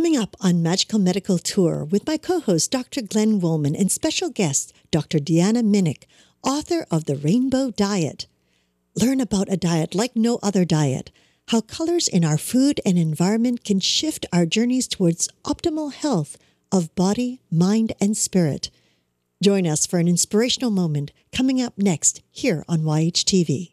Coming up on Magical Medical Tour with my co host, Dr. Glenn Woolman, and special guest, Dr. Deanna Minich, author of The Rainbow Diet. Learn about a diet like no other diet, how colors in our food and environment can shift our journeys towards optimal health of body, mind, and spirit. Join us for an inspirational moment coming up next here on YHTV.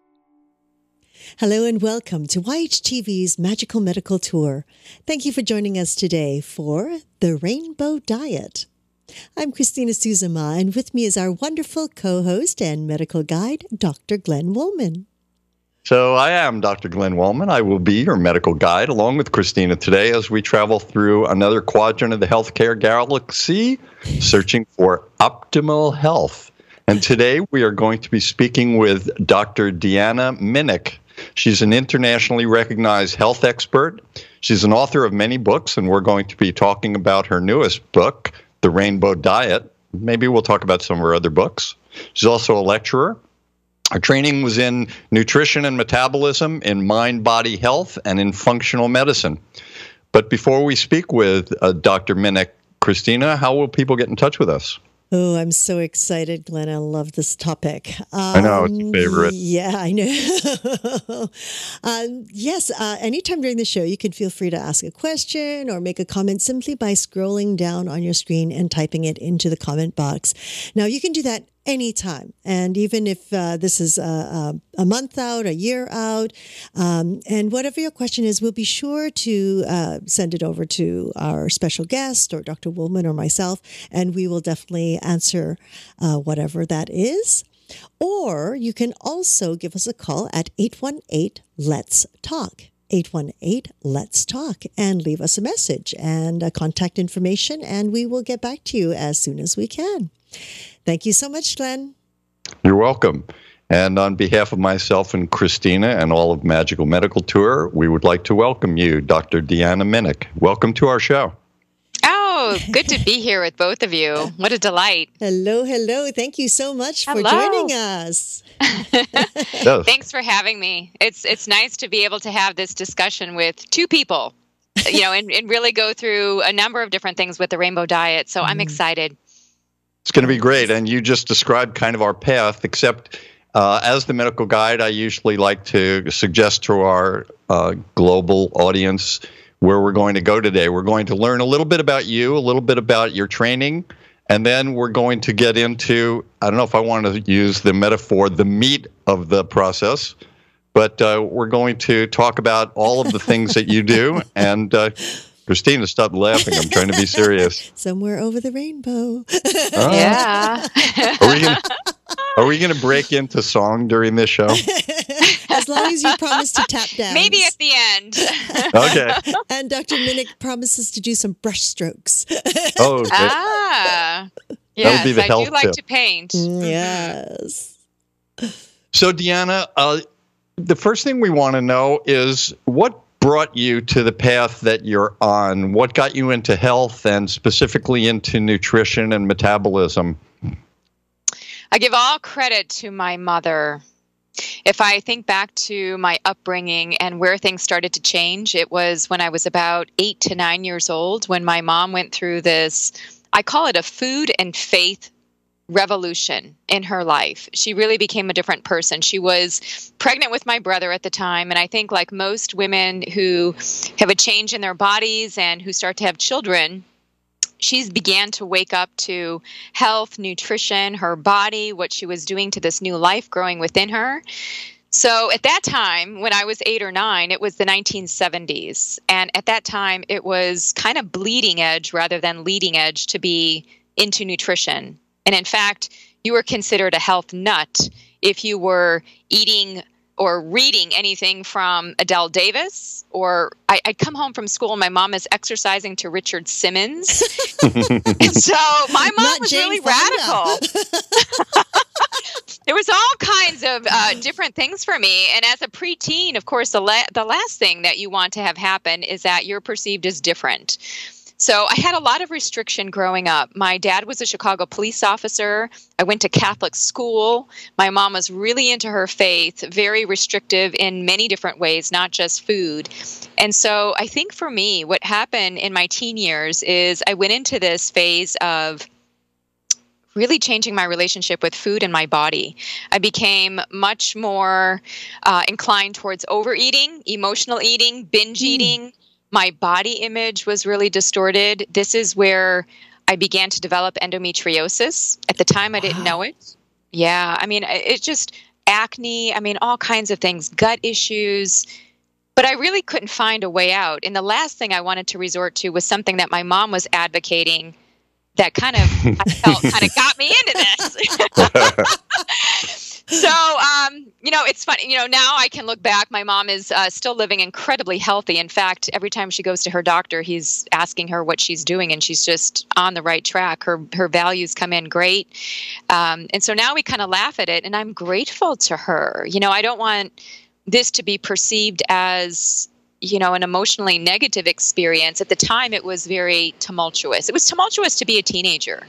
Hello and welcome to YHTV's Magical Medical Tour. Thank you for joining us today for The Rainbow Diet. I'm Christina Suzuma, and with me is our wonderful co host and medical guide, Dr. Glenn Woolman. So, I am Dr. Glenn Woolman. I will be your medical guide along with Christina today as we travel through another quadrant of the healthcare galaxy, searching for optimal health. And today we are going to be speaking with Dr. Deanna Minich. She's an internationally recognized health expert. She's an author of many books, and we're going to be talking about her newest book, The Rainbow Diet. Maybe we'll talk about some of her other books. She's also a lecturer. Her training was in nutrition and metabolism, in mind body health, and in functional medicine. But before we speak with uh, Dr. Minich, Christina, how will people get in touch with us? Oh, I'm so excited, Glenn. I love this topic. Um, I know, it's your favorite. Yeah, I know. um, yes, uh, anytime during the show, you can feel free to ask a question or make a comment simply by scrolling down on your screen and typing it into the comment box. Now, you can do that anytime. And even if uh, this is a, a, a, month out, a year out, um, and whatever your question is, we'll be sure to uh, send it over to our special guest or Dr. Woolman or myself, and we will definitely answer uh, whatever that is. Or you can also give us a call at 818 Let's Talk. 818 Let's Talk and leave us a message and a contact information, and we will get back to you as soon as we can. Thank you so much, Glenn. You're welcome. And on behalf of myself and Christina and all of Magical Medical Tour, we would like to welcome you, Dr. Deanna Minich. Welcome to our show. Oh, good to be here with both of you. What a delight. Hello, hello. Thank you so much for hello. joining us. Thanks for having me. It's it's nice to be able to have this discussion with two people, you know, and, and really go through a number of different things with the rainbow diet. So mm. I'm excited. It's going to be great. And you just described kind of our path, except uh, as the medical guide, I usually like to suggest to our uh, global audience where we're going to go today. We're going to learn a little bit about you, a little bit about your training, and then we're going to get into I don't know if I want to use the metaphor, the meat of the process, but uh, we're going to talk about all of the things that you do and uh, Christina, stop laughing. I'm trying to be serious. Somewhere over the rainbow. Oh. Yeah. are we gonna are we going to break into song during this show? as long as you promise to tap down. Maybe at the end. okay. And Dr. Minich promises to do some brush strokes. oh. Okay. Ah. Yes, I do like tip. to paint. Mm, yes. So, Deanna, uh, the first thing we want to know is what brought you to the path that you're on? What got you into health and specifically into nutrition and metabolism? I give all credit to my mother. If I think back to my upbringing and where things started to change, it was when I was about eight to nine years old when my mom went through this, I call it a food and faith revolution in her life. She really became a different person. She was pregnant with my brother at the time, and I think, like most women who have a change in their bodies and who start to have children, she's began to wake up to health, nutrition, her body, what she was doing to this new life growing within her. So at that time, when I was eight or nine, it was the 1970s. And at that time, it was kind of bleeding edge rather than leading edge to be into nutrition And in fact, you were considered a health nut if you were eating or reading anything from Adelle Davis, or I, would come home from school and my mom is exercising to Richard Simmons. so my mom Not was Jane really Fonda. radical. there was all kinds of uh, different things for me, and as a preteen, of course, the la- the last thing that you want to have happen is that you're perceived as different. So I had a lot of restriction growing up. My dad was a Chicago police officer. I went to Catholic school. My mom was really into her faith, very restrictive in many different ways, not just food. And so I think for me, what happened in my teen years is I went into this phase of really changing my relationship with food and my body. I became much more uh, inclined towards overeating, emotional eating, binge eating my body image was really distorted. This is where I began to develop endometriosis. At the time, I didn't know it. Yeah, I mean, it just acne, I mean, all kinds of things, gut issues. But I really couldn't find a way out. And the last thing I wanted to resort to was something that my mom was advocating that kind of I felt kind of got me into this. so um, you know it's funny you know now i can look back my mom is uh, still living incredibly healthy. In fact every time she goes to her doctor he's asking her what she's doing and she's just on the right track. Her her values come in great. Um, and so now we kind of laugh at it and i'm grateful to her. You know i don't want this to be perceived as you know an emotionally negative experience. At the time it was very tumultuous. It was tumultuous to be a teenager.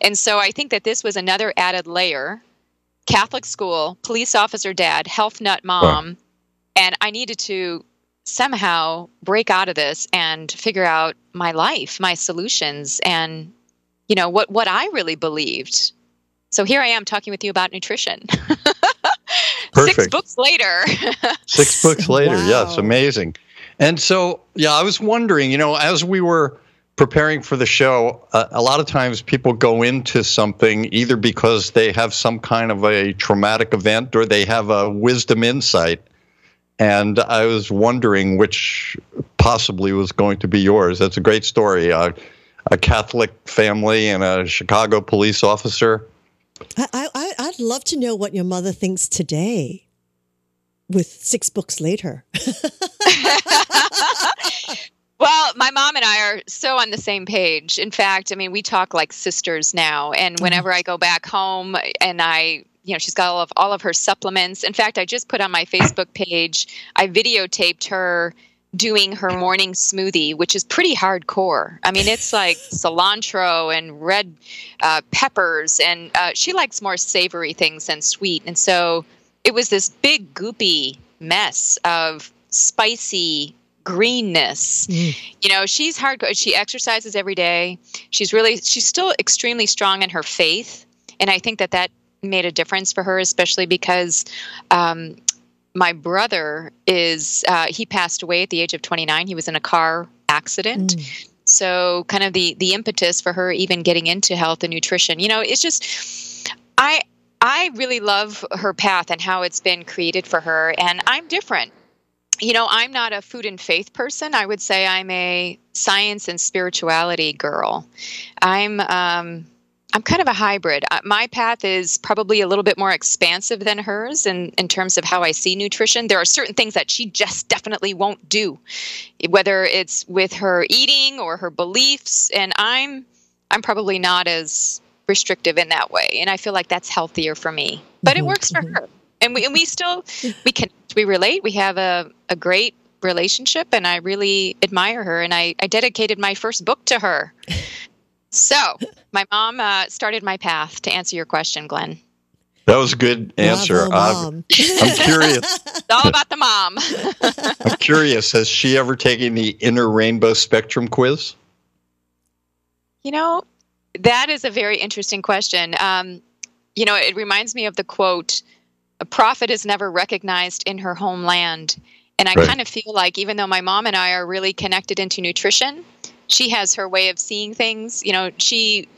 And so i think that this was another added layer catholic school police officer dad health nut mom and i needed to somehow break out of this and figure out my life my solutions and you know what what i really believed. So here i am talking with you about nutrition. Six books later. Six books later, yes, amazing. And so, yeah, I was wondering, you know, as we were preparing for the show, uh, a lot of times people go into something either because they have some kind of a traumatic event or they have a wisdom insight. And I was wondering which possibly was going to be yours. That's a great story. Uh, a Catholic family and a Chicago police officer. I, I, I'd love to know what your mother thinks today with six books later. Well, my mom and I are so on the same page. In fact, I mean, we talk like sisters now. And whenever I go back home and I, you know, she's got all of all of her supplements. In fact, I just put on my Facebook page, I videotaped her doing her morning smoothie, which is pretty hardcore. I mean, it's like cilantro and red uh, peppers, and uh, she likes more savory things than sweet. And so it was this big goopy mess of spicy greenness. You know, she's hardcore. She exercises every day. She's really, she's still extremely strong in her faith. And I think that that made a difference for her, especially because um, my brother is, uh, he passed away at the age of 29. He was in a car accident. So, kind of the the impetus for her even getting into health and nutrition. You know, it's just I I really love her path and how it's been created for her, and I'm different. You know, I'm not a food and faith person. I would say I'm a science and spirituality girl. I'm um, I'm kind of a hybrid. Uh, My path is probably a little bit more expansive than hers in, in terms of how I see nutrition. There are certain things that she just definitely won't do, whether it's with her eating or her beliefs. And I'm I'm probably not as restrictive in that way. And I feel like that's healthier for me. But it Mhm, works for her. And we and we still we can we relate. We have a, a great relationship and I really admire her and I, I dedicated my first book to her. So my mom uh, started my path to answer your question, Glenn. That was a good answer. Bravo, I'm curious. It's all about the mom. I'm curious. Has she ever taken the Inner Rainbow Spectrum quiz? You know, that is a very interesting question. Um, you know, it reminds me of the quote A prophet is never recognized in her homeland. And I Right. kind of feel like even though my mom and I are really connected into nutrition, she has her way of seeing things. You know, she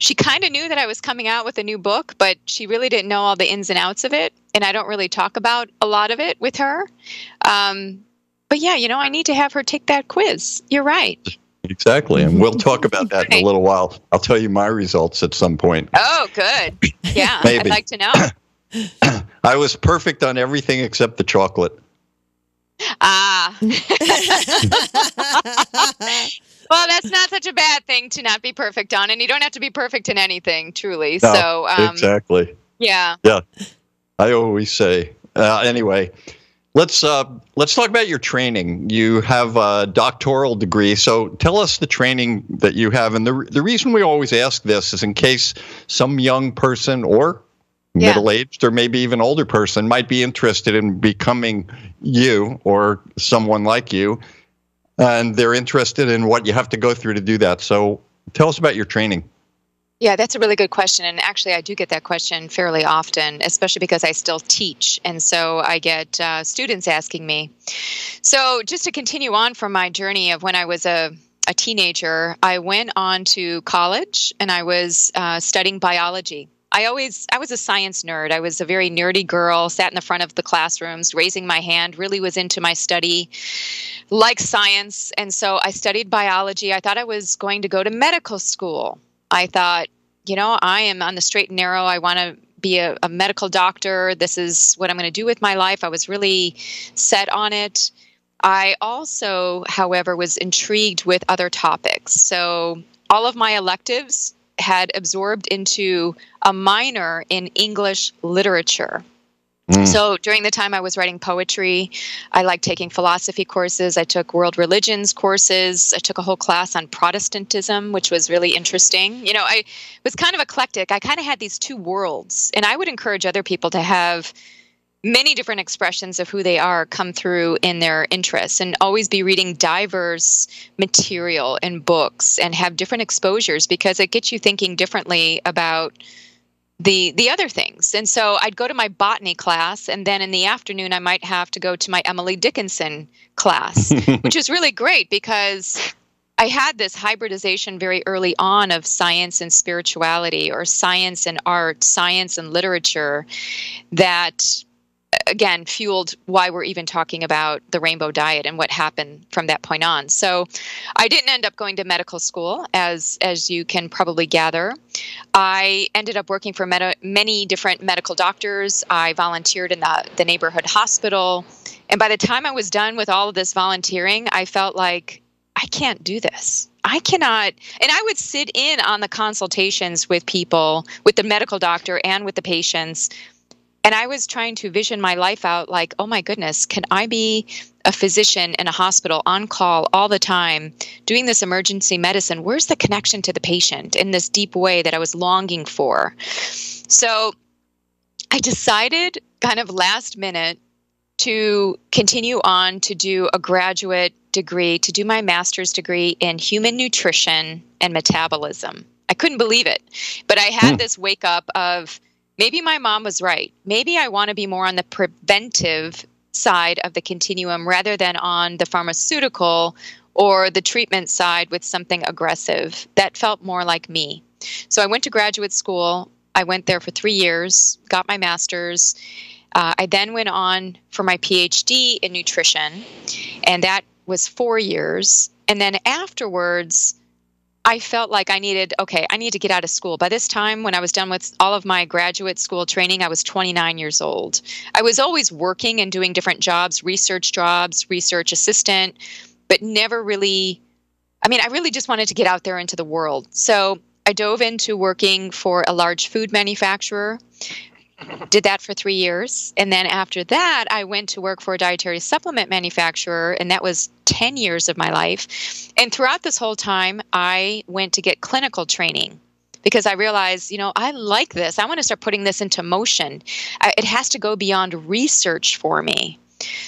she kind of knew that I was coming out with a new book, but she really didn't know all the ins and outs of it. And I don't really talk about a lot of it with her. Um, but yeah, you know, I need to have her take that quiz. You're right. exactly. And we'll talk about that in a little while. I'll tell you my results at some point. Oh, good. Yeah, I'd like to know. I was perfect on everything except the chocolate. Ah, well, that's not such a bad thing to not be perfect on, and you don't have to be perfect in anything, truly. No, so, um, exactly. yeah. Yeah. I always say. Uh, anyway, let's uh, let's talk about your training. You have a doctoral degree, so tell us the training that you have. And the the reason we always ask this is in case some young person or Yeah. middle aged or maybe even older person might be interested in becoming you or someone like you, and they're interested in what you have to go through to do that. So tell us about your training. Yeah, that's a really good question. And actually, I do get that question fairly often, especially because I still teach. And so I get uh, students asking me. So, just to continue on from my journey of when I was a, a teenager, I went on to college and I was uh, studying biology. I always, I was a science nerd. I was a very nerdy girl, sat in the front of the classrooms, raising my hand, really was into my study, like science. And so I studied biology. I thought I was going to go to medical school. I thought, you know, I am on the straight and narrow. I want to be a, a medical doctor. This is what I'm going to do with my life. I was really set on it. I also, however, was intrigued with other topics. So all of my electives had absorbed into a minor in English literature. Mm. So during the time I was writing poetry, I liked taking philosophy courses. I took world religions courses. I took a whole class on Protestantism, which was really interesting. You know, I was kind of eclectic. I kind of had these two worlds, and I would encourage other people to have many different expressions of who they are come through in their interests and always be reading diverse material and books and have different exposures because it gets you thinking differently about the the other things. And so I'd go to my botany class and then in the afternoon I might have to go to my Emily Dickinson class, which is really great because I had this hybridization very early on of science and spirituality or science and art, science and literature that again fueled why we're even talking about the rainbow diet and what happened from that point on. So I didn't end up going to medical school as as you can probably gather. I ended up working for many different medical doctors. I volunteered in the, the neighborhood hospital. And by the time I was done with all of this volunteering, I felt like I can't do this. I cannot. And I would sit in on the consultations with people, with the medical doctor and with the patients. And I was trying to vision my life out like, oh my goodness, can I be a physician in a hospital on call all the time doing this emergency medicine? Where's the connection to the patient in this deep way that I was longing for? So I decided kind of last minute to continue on to do a graduate degree, to do my master's degree in human nutrition and metabolism. I couldn't believe it. But I had Hmm. this wake up of maybe my mom was right. Maybe I want to be more on the preventive side of the continuum rather than on the pharmaceutical or the treatment side with something aggressive. That felt more like me. So I went to graduate school. I went there for three years, got my master's. Uh, I then went on for my PhD in nutrition, and that was four years. And then afterwards, I felt like I needed, okay, I need to get out of school. By this time, when I was done with all of my graduate school training, I was 29 years old. I was always working and doing different jobs, research jobs, research assistant, but never really, I mean, I really just wanted to get out there into the world. So I dove into working for a large food manufacturer. Did that for three years. And then after that, I went to work for a dietary supplement manufacturer, and that was 10 years of my life. And throughout this whole time, I went to get clinical training because I realized, you know, I like this. I want to start putting this into motion. I, it has to go beyond research for me.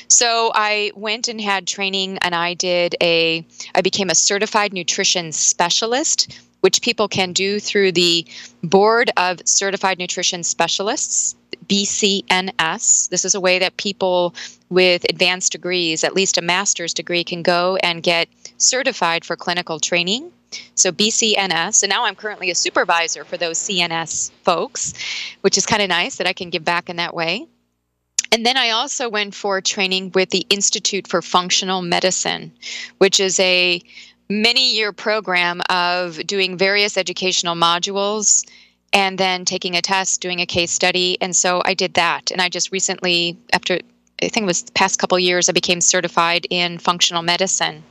So I went and had training and I did a I became a certified nutrition specialist which people can do through the Board of Certified Nutrition Specialists, BCNS. This is a way that people with advanced degrees, at least a master's degree, can go and get certified for clinical training. So, BCNS. And now I'm currently a supervisor for those CNS folks, which is kind of nice that I can give back in that way. And then I also went for training with the Institute for Functional Medicine, which is a many year program of doing various educational modules and then taking a test, doing a case study. And so I did that. And I just recently, after I think it was the past couple years, I became certified in functional medicine.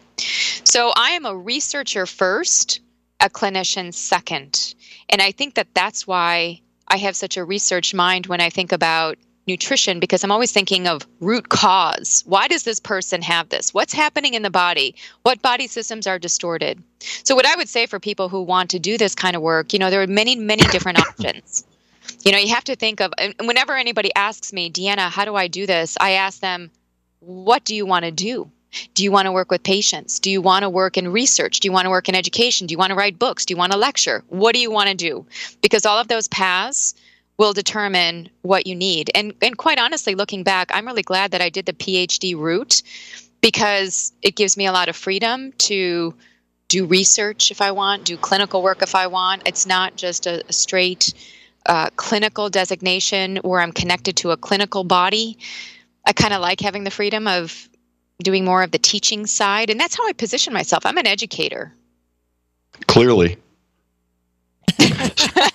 So I am a researcher first, a clinician second. And I think that that's why I have such a research mind when I think about nutrition because I'm always thinking of root cause. Why does this person have this? What's happening in the body? What body systems are distorted? So, what I would say for people who want to do this kind of work, you know, there are many, many different options. You know, you have to think of, whenever anybody asks me, Deanna, how do I do this? I ask them, what do you want to do? Do you want to work with patients? Do you want to work in research? Do you want to work in education? Do you want to write books? Do you want to lecture? What do you want to do? Because all of those paths will determine what you need. And and quite honestly, looking back, I'm really glad that I did the PhD route because it gives me a lot of freedom to do research if I want, do clinical work if I want. It's not just a, a straight uh, clinical designation where I'm connected to a clinical body. I kind of like having the freedom of doing more of the teaching side, and that's how I position myself. I'm an educator. Clearly.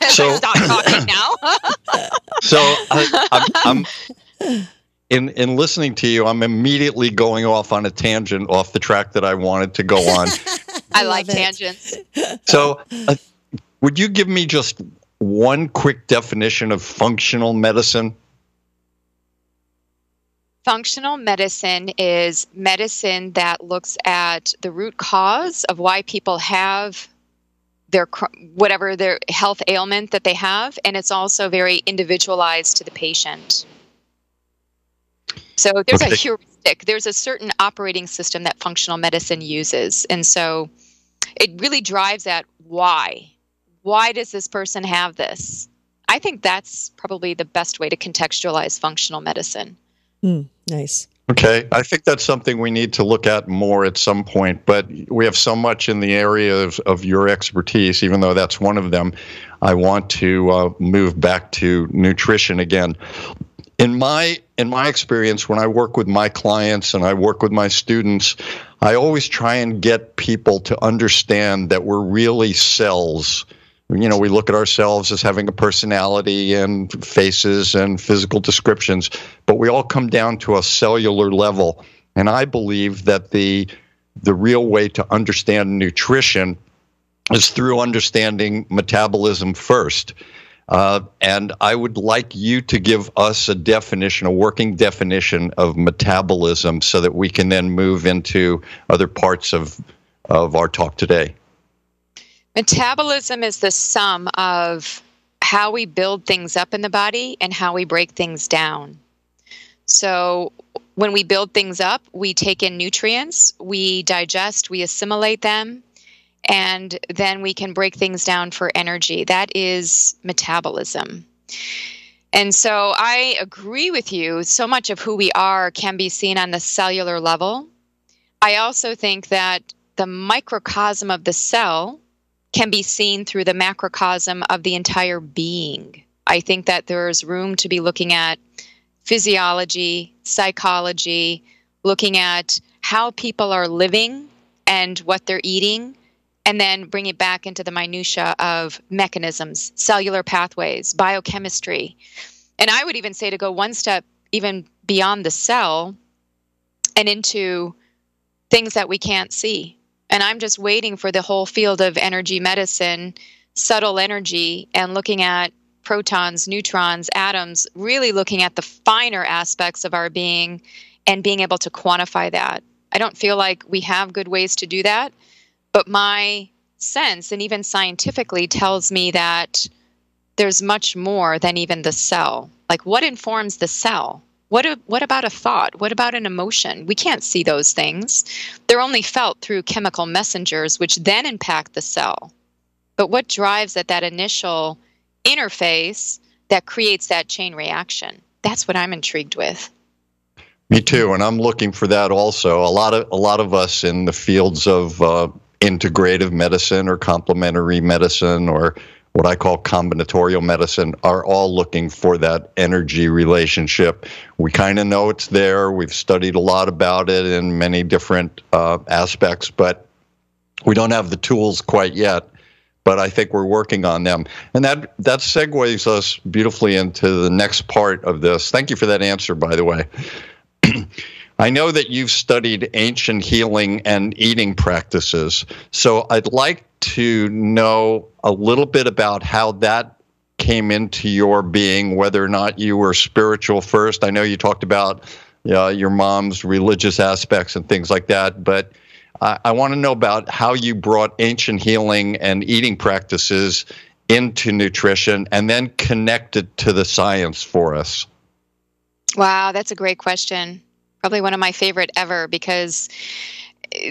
So stop talking now. so I, I'm, I'm in in listening to you, I'm immediately going off on a tangent off the track that I wanted to go on. I, I like tangents. So, uh, would you give me just one quick definition of functional medicine? Functional medicine is medicine that looks at the root cause of why people have their whatever their health ailment that they have and it's also very individualized to the patient. So there's okay. a heuristic there's a certain operating system that functional medicine uses and so it really drives at why. Why does this person have this? I think that's probably the best way to contextualize functional medicine. Mm, nice Okay, I think that's something we need to look at more at some point, but we have so much in the area of, of your expertise, even though that's one of them. I want to uh, move back to nutrition again. In my in my experience, when I work with my clients and I work with my students, I always try and get people to understand that we're really cells you know, we look at ourselves as having a personality and faces and physical descriptions, but we all come down to a cellular level. And I believe that the the real way to understand nutrition is through understanding metabolism first. Uh, and I would like you to give us a definition, a working definition of metabolism, so that we can then move into other parts of, of our talk today. Metabolism is the sum of how we build things up in the body and how we break things down. So, when we build things up, we take in nutrients, we digest, we assimilate them, and then we can break things down for energy. That is metabolism. And so I agree with you. So much of who we are can be seen on the cellular level. I also think that the microcosm of the cell can be seen through the macrocosm of the entire being. I think that there's room to be looking at physiology, psychology, looking at how people are living and what they're eating, and then bring it back into the minutia of mechanisms, cellular pathways, biochemistry. And I would even say to go one step even beyond the cell and into things that we can't see and I'm just waiting for the whole field of energy medicine, subtle energy, and looking at protons, neutrons, atoms, really looking at the finer aspects of our being and being able to quantify that. I don't feel like we have good ways to do that, but my sense, and even scientifically, tells me that there's much more than even the cell. Like, what informs the cell? What, a, what about a thought? What about an emotion? We can't see those things. They're only felt through chemical messengers, which then impact the cell. But what drives at that initial interface that creates that chain reaction? That's what I'm intrigued with. Me too, and I'm looking for that also. A lot of a lot of us in the fields of uh, integrative medicine or complementary medicine or what I call combinatorial medicine are all looking for that energy relationship. We kind of know it's there. We've studied a lot about it in many different uh, aspects, but We don't have the tools quite yet, but I think we're working on them. And that that segues us beautifully into the next part of this. Thank you for that answer, by the way. I know that you've studied ancient healing and eating practices. So I'd like to know a little bit about how that came into your being, whether or not you were spiritual first. I know you talked about your mom's religious aspects and things like that, but I, I want to know about how you brought ancient healing and eating practices into nutrition and then connected to the science for us. Wow, that's a great question. Probably one of my favorite ever because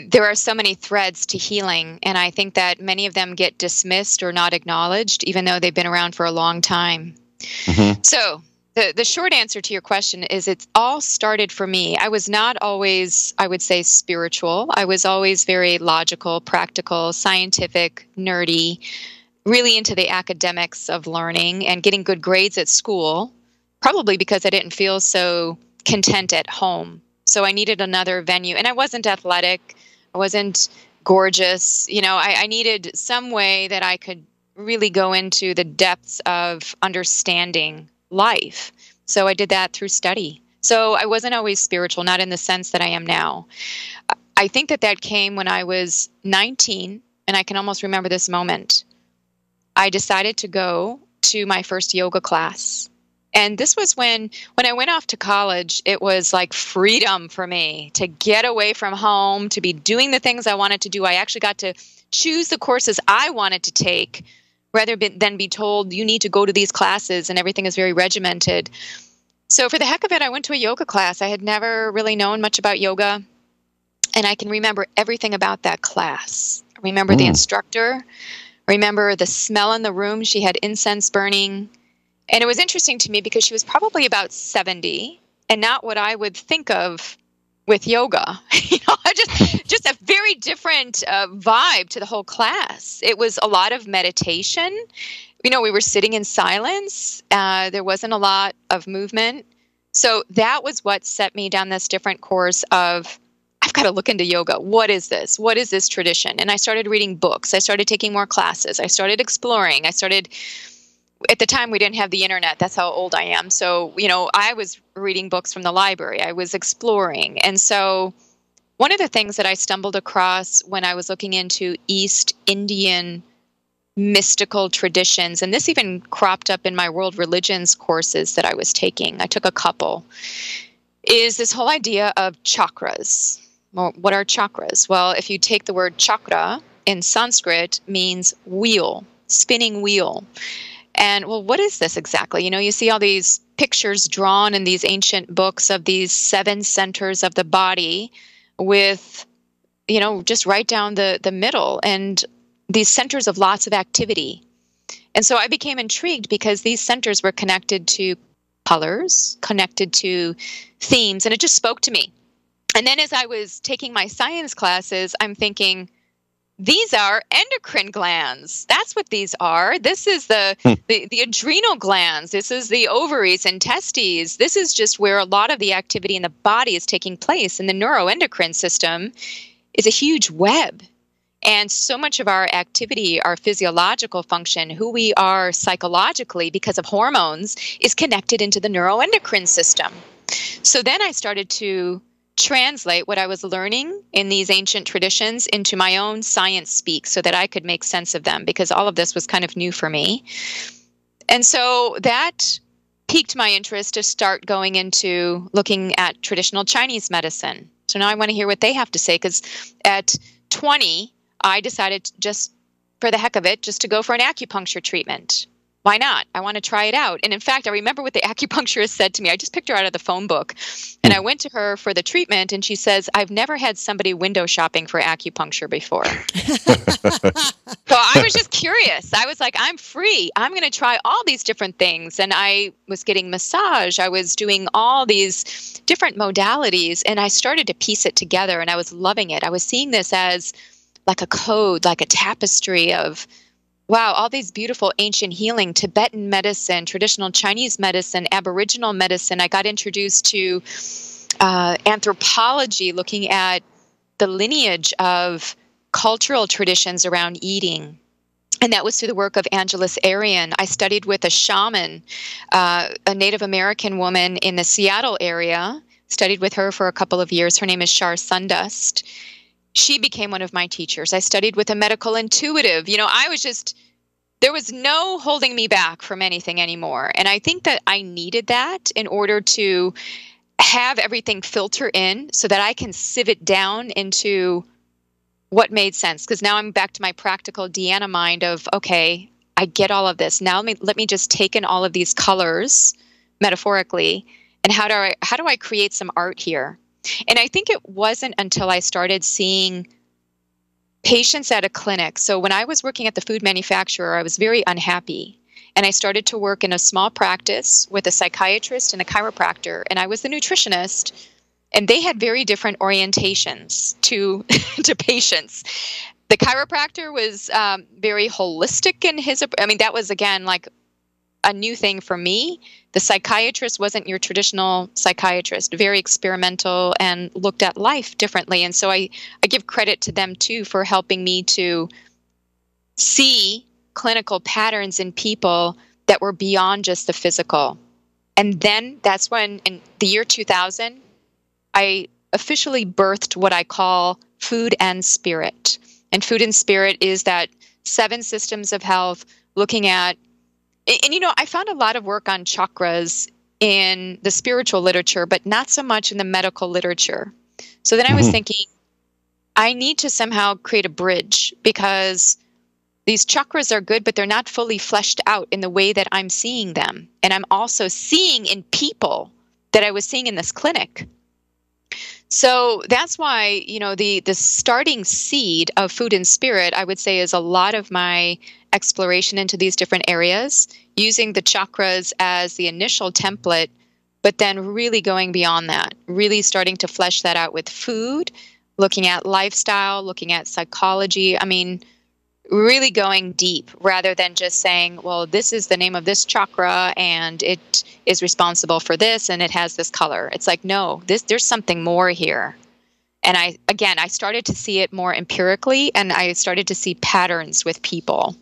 there are so many threads to healing, and I think that many of them get dismissed or not acknowledged, even though they've been around for a long time. Mm-hmm. So, the, the short answer to your question is it all started for me. I was not always, I would say, spiritual. I was always very logical, practical, scientific, nerdy, really into the academics of learning and getting good grades at school, probably because I didn't feel so content at home. So I needed another venue. And I wasn't athletic, I wasn't gorgeous. You know, I, I needed some way that I could really go into the depths of understanding life. So I did that through study. So I wasn't always spiritual, not in the sense that I am now. I think that that came when I was 19, and I can almost remember this moment. I decided to go to my first yoga class and this was when when i went off to college it was like freedom for me to get away from home to be doing the things i wanted to do. I actually got to choose the courses i wanted to take rather than be told you need to go to these classes and everything is very regimented. So for the heck of it i went to a yoga class. I had never really known much about yoga and i can remember everything about that class. I remember mm. the instructor. Remember the smell in the room. She had incense burning and it was interesting to me because she was probably about 70 and not what I would think of with yoga. you know, just just a very different uh, vibe to the whole class. It was a lot of meditation. You know, we were sitting in silence. Uh, there wasn't a lot of movement. So that was what set me down this different course of I've got to look into yoga. What is this? What is this tradition? And I started reading books. I started taking more classes. I started exploring. I started at the time we didn't have the internet that's how old i am. So you know i was reading books from the library. I was exploring. And so one of the things that i stumbled across when i was looking into east indian mystical traditions and this even cropped up in my world religions courses that i was taking i took a couple is this whole idea of chakras. What are chakras? Well if you take the word chakra in sanskrit means wheel spinning wheel and well, what is this exactly? You know, you see all these pictures drawn in these ancient books of these seven centers of the body with, you know, just right down the, the middle and these centers of lots of activity. And so I became intrigued because these centers were connected to colors, connected to themes, and it just spoke to me. And then as I was taking my science classes, I'm thinking, these are endocrine glands. That's what these are. This is the, hmm. the, the adrenal glands. This is the ovaries and testes. This is just where a lot of the activity in the body is taking place. And the neuroendocrine system is a huge web. And so much of our activity, our physiological function, who we are psychologically because of hormones, is connected into the neuroendocrine system. So then I started to translate what I was learning in these ancient traditions into my own science speak so that I could make sense of them because all of this was kind of new for me. And so that piqued my interest to start going into looking at traditional Chinese medicine. So now I want to hear what they have to say because at 20, I decided just for the heck of it, just to go for an acupuncture treatment why not? I want to try it out. And in fact, I remember what the acupuncturist said to me. I just picked her out of the phone book. And hmm. I went to her for the treatment, and she says, I've never had somebody window shopping for acupuncture before. so I was just curious. I was like, I'm free. I'm going to try all these different things. And I was getting massage, I was doing all these different modalities, and I started to piece it together, and I was loving it. I was seeing this as like a code, like a tapestry of wow, all these beautiful ancient healing, Tibetan medicine, traditional Chinese medicine, Aboriginal medicine. I got introduced to uh, anthropology, looking at the lineage of cultural traditions around eating. And that was through the work of Angeles Arrien. I studied with a shaman, uh, a Native American woman in the Seattle area, studied with her for a couple of years. Her name is Shar Sundust. She became one of my teachers. I studied with a medical intuitive. You know, I was just, there was no holding me back from anything anymore. And I think that I needed that in order to have everything filter in so that I can sieve it down into what made sense. Because now I'm back to my practical Deanna mind of, okay, I get all of this. Now let me, let me just take in all of these colors metaphorically and how do I how do I create some art here? And I think it wasn't until I started seeing patients at a clinic. So when I was working at the food manufacturer, I was very unhappy and I started to work in a small practice with a psychiatrist and a chiropractor, and I was the nutritionist. And they had very different orientations to to patients. The chiropractor was um, very holistic in his. I mean, that was again like a new thing for me. The psychiatrist wasn't your traditional psychiatrist, very experimental and looked at life differently. And so I, I give credit to them too for helping me to see clinical patterns in people that were beyond just the physical. And then that's when, in the year 2000, I officially birthed what I call food and spirit. And food and spirit is that seven systems of health looking at, and, you know, I found a lot of work on chakras in the spiritual literature, but not so much in the medical literature. So then I was mm-hmm. thinking, I need to somehow create a bridge because these chakras are good, but they're not fully fleshed out in the way that I'm seeing them. And I'm also seeing in people that I was seeing in this clinic. So that's why, you know, the the starting seed of food and spirit, I would say, is a lot of my exploration into these different areas, using the chakras as the initial template, but then really going beyond that, really starting to flesh that out with food, looking at lifestyle, looking at psychology. I mean, really going deep rather than just saying, well, this is the name of this chakra and it is responsible for this and it has this color. It's like, no, this there's something more here. And I again, I started to see it more empirically and I started to see patterns with people.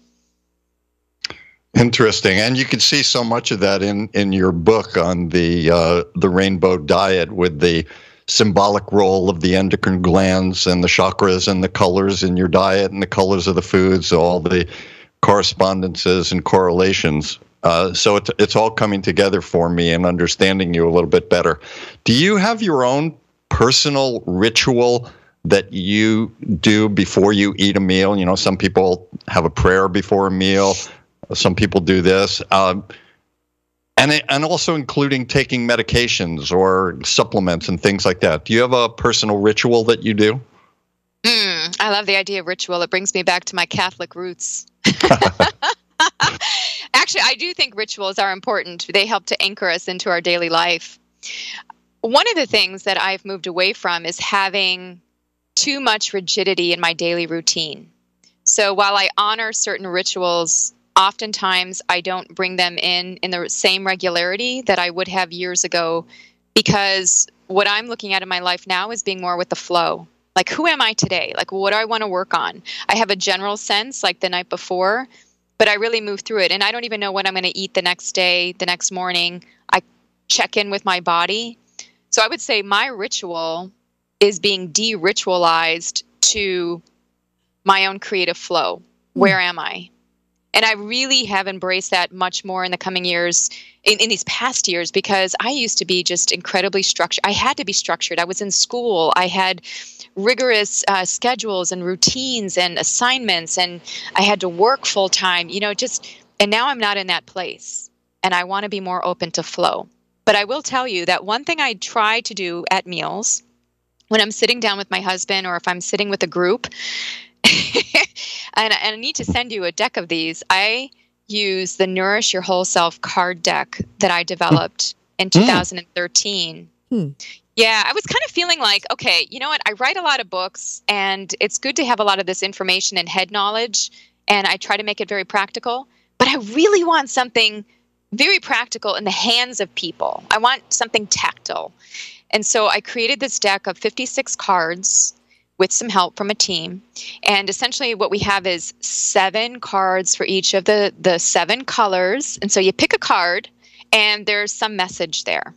Interesting, and you can see so much of that in in your book on the uh, the rainbow diet with the symbolic role of the endocrine glands and the chakras and the colors in your diet and the colors of the foods, all the correspondences and correlations. Uh, so it's it's all coming together for me and understanding you a little bit better. Do you have your own personal ritual that you do before you eat a meal? You know, some people have a prayer before a meal. Some people do this. Um, and and also including taking medications or supplements and things like that. Do you have a personal ritual that you do? Mm, I love the idea of ritual. It brings me back to my Catholic roots. Actually, I do think rituals are important. They help to anchor us into our daily life. One of the things that I've moved away from is having too much rigidity in my daily routine. So while I honor certain rituals oftentimes I don't bring them in in the same regularity that I would have years ago because what I'm looking at in my life now is being more with the flow. Like, who am I today? Like, what do I want to work on? I have a general sense, like the night before, but I really move through it. And I don't even know what I'm going to eat the next day, the next morning. I check in with my body. So I would say my ritual is being de ritualized to my own creative flow. Hmm. Where am I? And I really have embraced that much more in the coming years, in, in these past years, because I used to be just incredibly structured. I had to be structured. I was in school. I had rigorous uh, schedules and routines and assignments, and I had to work full time, you know, just, and now I'm not in that place. And I want to be more open to flow. But I will tell you that one thing I try to do at meals when I'm sitting down with my husband or if I'm sitting with a group and, and I need to send you a deck of these. I use the Nourish Your Whole Self card deck that I developed in hmm. 2013. Hmm. Yeah, I was kind of feeling like, okay, you know what? I write a lot of books, and it's good to have a lot of this information and head knowledge, and I try to make it very practical. But I really want something very practical in the hands of people. I want something tactile. And so I created this deck of 56 cards with some help from a team. And essentially, what we have is seven cards for each of the, the seven colors. And so you pick a card, and there's some message there.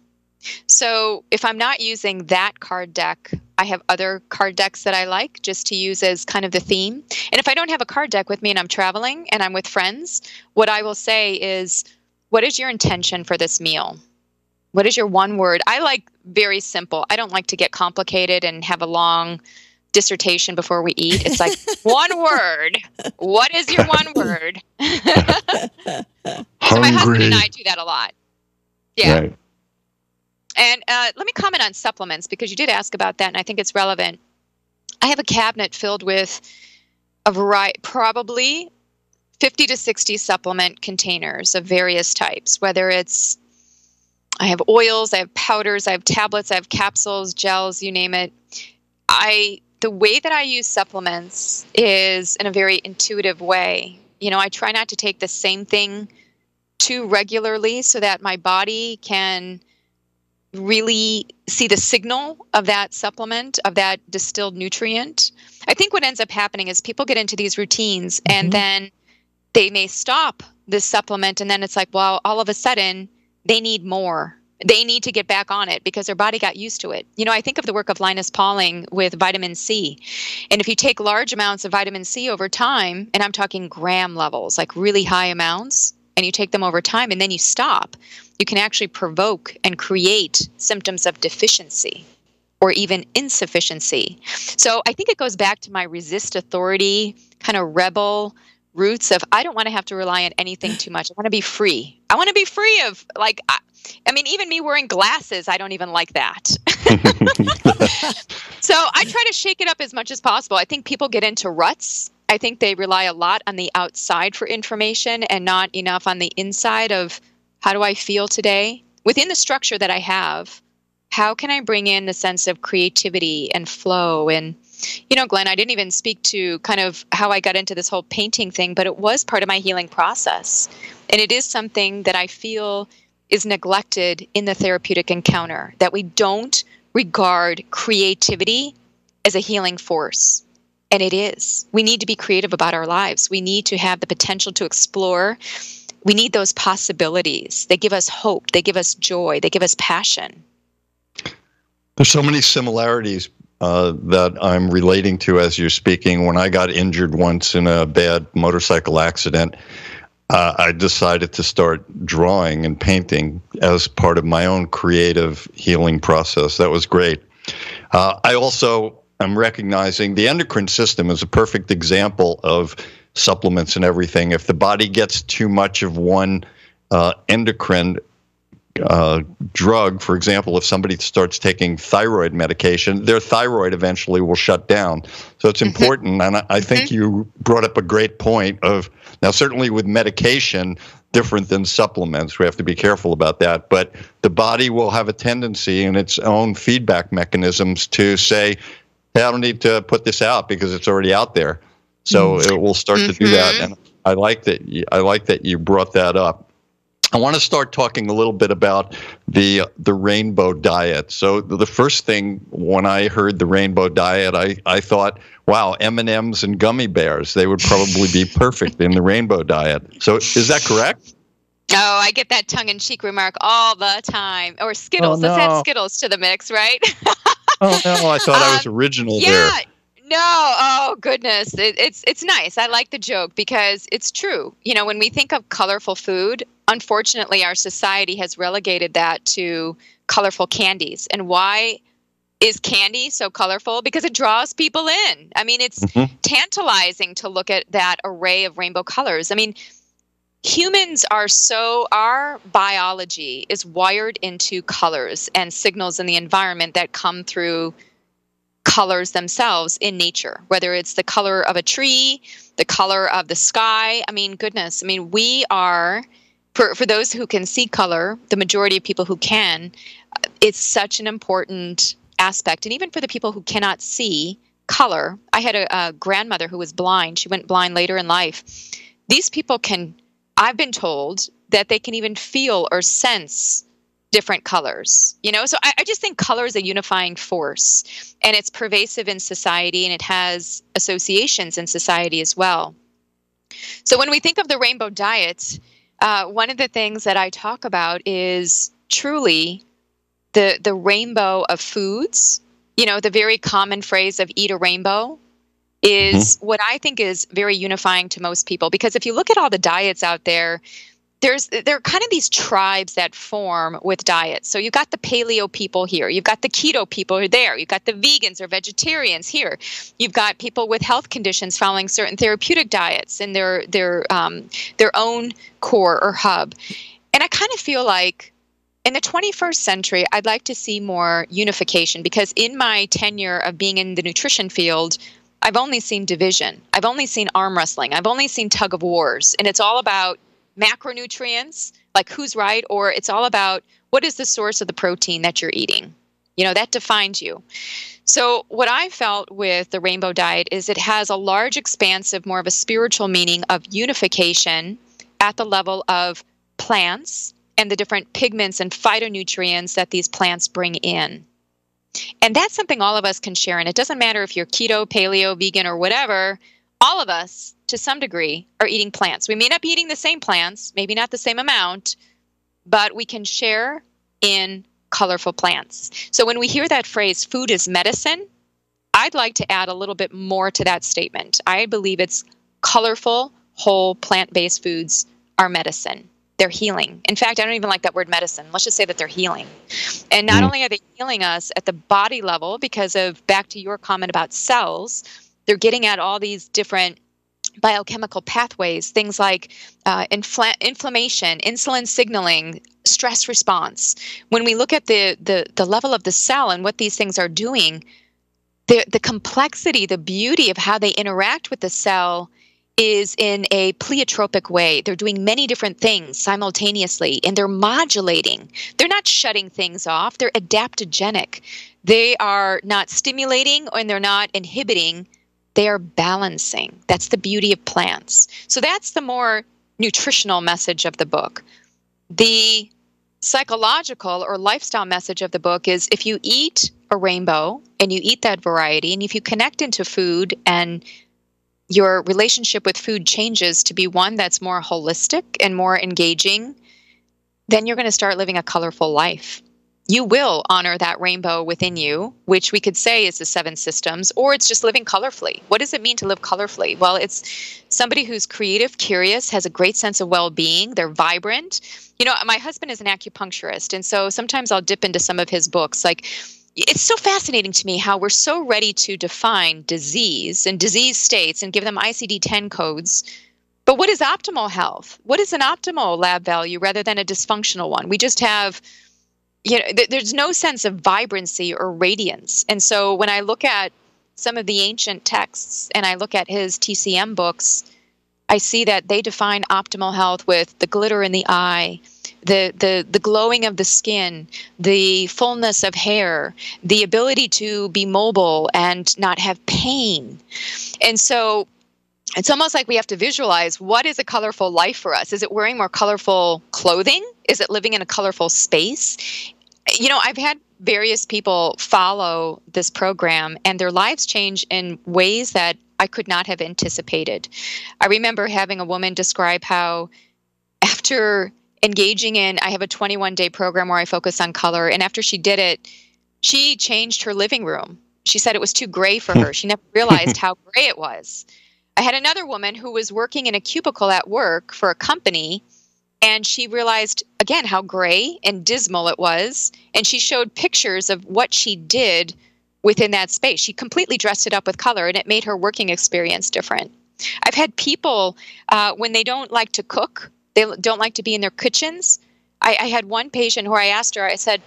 So if I'm not using that card deck, I have other card decks that I like just to use as kind of the theme. And if I don't have a card deck with me and I'm traveling and I'm with friends, what I will say is, What is your intention for this meal? What is your one word? I like very simple. I don't like to get complicated and have a long dissertation before we eat. It's like one word. What is your one word? so my husband and I do that a lot. Yeah. Right. And uh, let me comment on supplements because you did ask about that, and I think it's relevant. I have a cabinet filled with a variety, probably 50 to 60 supplement containers of various types, whether it's I have oils, I have powders, I have tablets, I have capsules, gels, you name it. I the way that I use supplements is in a very intuitive way. You know, I try not to take the same thing too regularly so that my body can really see the signal of that supplement, of that distilled nutrient. I think what ends up happening is people get into these routines mm-hmm. and then they may stop this supplement and then it's like, well, all of a sudden they need more they need to get back on it because their body got used to it. You know, I think of the work of Linus Pauling with vitamin C. And if you take large amounts of vitamin C over time, and I'm talking gram levels, like really high amounts, and you take them over time and then you stop, you can actually provoke and create symptoms of deficiency or even insufficiency. So I think it goes back to my resist authority, kind of rebel roots of I don't want to have to rely on anything too much. I want to be free. I want to be free of like I, I mean even me wearing glasses, I don't even like that. so I try to shake it up as much as possible. I think people get into ruts. I think they rely a lot on the outside for information and not enough on the inside of how do I feel today? Within the structure that I have, how can I bring in the sense of creativity and flow and you know, Glenn, I didn't even speak to kind of how I got into this whole painting thing, but it was part of my healing process. And it is something that I feel is neglected in the therapeutic encounter, that we don't regard creativity as a healing force. And it is. We need to be creative about our lives. We need to have the potential to explore. We need those possibilities. They give us hope, they give us joy, they give us passion. There's so many similarities uh, that I'm relating to as you're speaking. When I got injured once in a bad motorcycle accident, uh, I decided to start drawing and painting as part of my own creative healing process. That was great. Uh, I also am recognizing the endocrine system is a perfect example of supplements and everything. If the body gets too much of one uh, endocrine uh, drug, for example, if somebody starts taking thyroid medication, their thyroid eventually will shut down. So it's mm-hmm. important. And I, I think mm-hmm. you brought up a great point of now, certainly with medication, different than supplements. We have to be careful about that. But the body will have a tendency in its own feedback mechanisms to say, hey, I don't need to put this out because it's already out there. So mm-hmm. it will start to do that. Mm-hmm. And I like that. You, I like that you brought that up. I want to start talking a little bit about the the rainbow diet. So the first thing when I heard the rainbow diet, I, I thought, wow, M and M's and gummy bears, they would probably be perfect in the rainbow diet. So is that correct? Oh, I get that tongue in cheek remark all the time. Or Skittles. Oh, no. Let's add Skittles to the mix, right? oh no, I thought um, I was um, original yeah, there. No, oh goodness, it, it's it's nice. I like the joke because it's true. You know, when we think of colorful food, unfortunately, our society has relegated that to colorful candies. And why is candy so colorful? Because it draws people in. I mean, it's mm-hmm. tantalizing to look at that array of rainbow colors. I mean, humans are so our biology is wired into colors and signals in the environment that come through colors themselves in nature, whether it's the color of a tree, the color of the sky. I mean, goodness, I mean, we are, for, for those who can see color, the majority of people who can, it's such an important aspect. And even for the people who cannot see color, I had a, a grandmother who was blind. She went blind later in life. These people can, I've been told that they can even feel or sense different colors you know so I, I, just think color is a unifying force and it's pervasive in society and it has associations in society as well so when we think of the rainbow diet uh, one of the things that i talk about is truly the the rainbow of foods you know the very common phrase of eat a rainbow is mm-hmm. what i think is very unifying to most people because if you look at all the diets out there there's there are kind of these tribes that form with diets. So you've got the paleo people here, you've got the keto people there, you've got the vegans or vegetarians here, you've got people with health conditions following certain therapeutic diets in their their um, their own core or hub. And I kind of feel like in the 21st century, I'd like to see more unification because in my tenure of being in the nutrition field, I've only seen division. I've only seen arm wrestling. I've only seen tug of wars. And it's all about macronutrients, like who's right, or it's all about what is the source of the protein that you're eating. You know, that defines you. So, what I felt with the rainbow diet is it has a large, expansive, more of a spiritual meaning of unification at the level of plants and the different pigments and phytonutrients that these plants bring in. And that's something all of us can share. And it doesn't matter if you're keto, paleo, vegan, or whatever, all of us, to some degree, are eating plants. We may not be eating the same plants, maybe not the same amount, but we can share in colorful plants. So when we hear that phrase, food is medicine, I'd like to add a little bit more to that statement. I believe it's colorful, whole, plant based foods are medicine. They're healing. In fact, I don't even like that word medicine. Let's just say that they're healing. And not mm. only are they healing us at the body level because of back to your comment about cells, they're getting at all these different biochemical pathways, things like uh, infl- inflammation, insulin signaling, stress response. When we look at the, the, the level of the cell and what these things are doing, the, the complexity, the beauty of how they interact with the cell is in a pleiotropic way. They're doing many different things simultaneously and they're modulating. They're not shutting things off, they're adaptogenic. They are not stimulating and they're not inhibiting they are balancing. That's the beauty of plants. So that's the more nutritional message of the book. The psychological or lifestyle message of the book is if you eat a rainbow and you eat that variety, and if you connect into food and your relationship with food changes to be one that's more holistic and more engaging, then you're going to start living a colorful life you will honor that rainbow within you, which we could say is the seven systems, or it's just living colorfully. What does it mean to live colorfully? Well, it's somebody who's creative, curious, has a great sense of well being, they're vibrant. You know, my husband is an acupuncturist, and so sometimes I'll dip into some of his books. Like, it's so fascinating to me how we're so ready to define disease and disease states and give them ICD 10 codes. But what is optimal health? What is an optimal lab value rather than a dysfunctional one? We just have you know, th- there's no sense of vibrancy or radiance. And so when I look at some of the ancient texts and I look at his TCM books, I see that they define optimal health with the glitter in the eye, the, the, the glowing of the skin, the fullness of hair, the ability to be mobile and not have pain. And so it's almost like we have to visualize what is a colorful life for us? Is it wearing more colorful clothing? Is it living in a colorful space? You know, I've had various people follow this program and their lives change in ways that I could not have anticipated. I remember having a woman describe how after engaging in I have a 21 day program where I focus on color and after she did it, she changed her living room. She said it was too gray for her. She never realized how gray it was. I had another woman who was working in a cubicle at work for a company and she realized again how gray and dismal it was. And she showed pictures of what she did within that space. She completely dressed it up with color and it made her working experience different. I've had people uh, when they don't like to cook they don't like to be in their kitchens. I, I had one patient who i asked her i said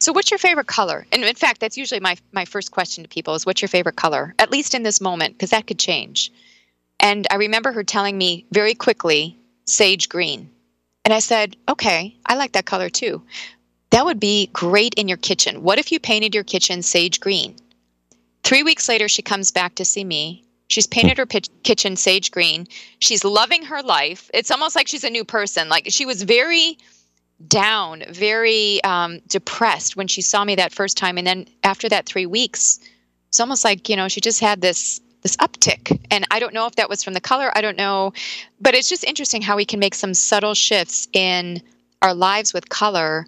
so what's your favorite color? And in fact that's usually my, my first question to people is what's your favorite color? At least in this moment because that could change. And i remember her telling me very quickly sage green and I said, okay, I like that color too. That would be great in your kitchen. What if you painted your kitchen sage green? Three weeks later, she comes back to see me. She's painted her kitchen sage green. She's loving her life. It's almost like she's a new person. Like she was very down, very um, depressed when she saw me that first time. And then after that three weeks, it's almost like, you know, she just had this this uptick. And I don't know if that was from the color. I don't know. But it's just interesting how we can make some subtle shifts in our lives with color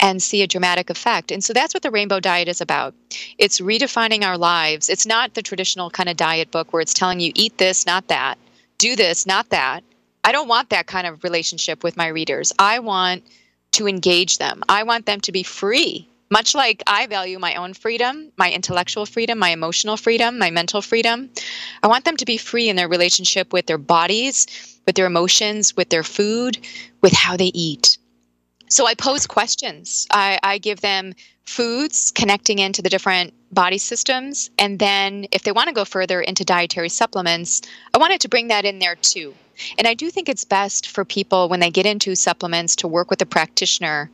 and see a dramatic effect. And so that's what the rainbow diet is about. It's redefining our lives. It's not the traditional kind of diet book where it's telling you eat this, not that, do this, not that. I don't want that kind of relationship with my readers. I want to engage them. I want them to be free much like I value my own freedom, my intellectual freedom, my emotional freedom, my mental freedom, I want them to be free in their relationship with their bodies, with their emotions, with their food, with how they eat. So I pose questions. I, I give them foods connecting into the different body systems. And then if they want to go further into dietary supplements, I wanted to bring that in there too. And I do think it's best for people when they get into supplements to work with a practitioner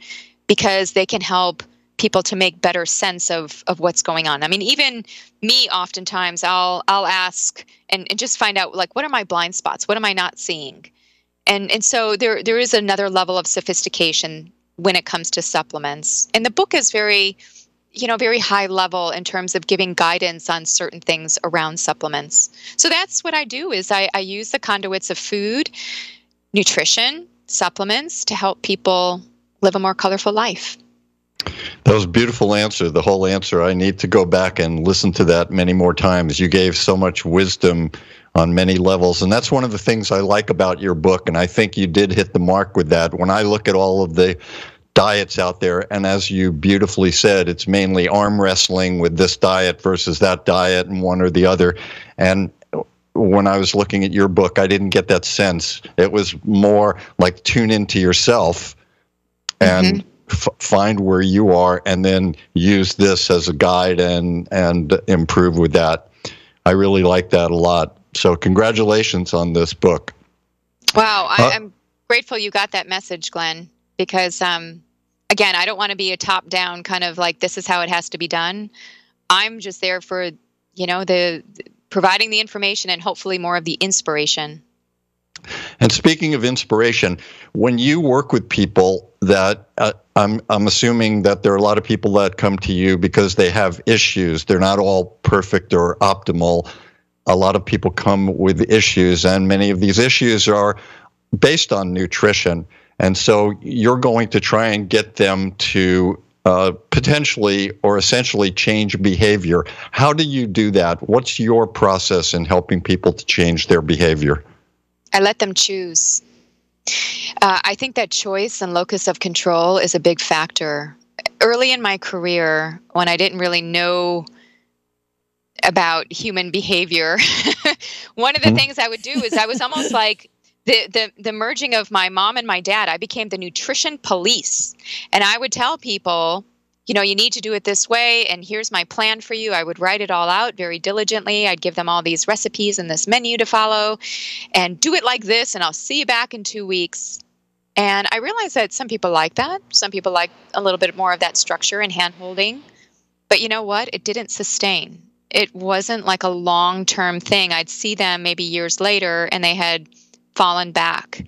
because they can help people to make better sense of of what's going on. I mean, even me oftentimes I'll I'll ask and, and just find out like what are my blind spots? What am I not seeing? And and so there there is another level of sophistication when it comes to supplements. And the book is very you know very high level in terms of giving guidance on certain things around supplements so that's what i do is i, I use the conduits of food nutrition supplements to help people live a more colorful life that was a beautiful answer. The whole answer. I need to go back and listen to that many more times. You gave so much wisdom on many levels. And that's one of the things I like about your book. And I think you did hit the mark with that. When I look at all of the diets out there, and as you beautifully said, it's mainly arm wrestling with this diet versus that diet and one or the other. And when I was looking at your book, I didn't get that sense. It was more like tune into yourself and mm-hmm f- find where you are and then use this as a guide and and improve with that. I really like that a lot. So congratulations on this book. Wow, I, am grateful you got that message, Glenn, because um, again, I don't want to be a top down kind of like this is how it has to be done. I'm just there for you know the, the providing the information and hopefully more of the inspiration. And speaking of inspiration, when you work with people that uh, I'm I'm assuming that there are a lot of people that come to you because they have issues. They're not all perfect or optimal. A lot of people come with issues, and many of these issues are based on nutrition. And so you're going to try and get them to uh, potentially or essentially change behavior. How do you do that? What's your process in helping people to change their behavior? I let them choose. Uh, I think that choice and locus of control is a big factor. Early in my career, when I didn't really know about human behavior, one of the mm-hmm. things I would do is I was almost like the, the the merging of my mom and my dad. I became the nutrition police, and I would tell people you know, you need to do it this way, and here's my plan for you. I would write it all out very diligently. I'd give them all these recipes and this menu to follow, and do it like this, and I'll see you back in two weeks. And I realized that some people like that. Some people like a little bit more of that structure and hand holding. But you know what? It didn't sustain. It wasn't like a long term thing. I'd see them maybe years later and they had fallen back.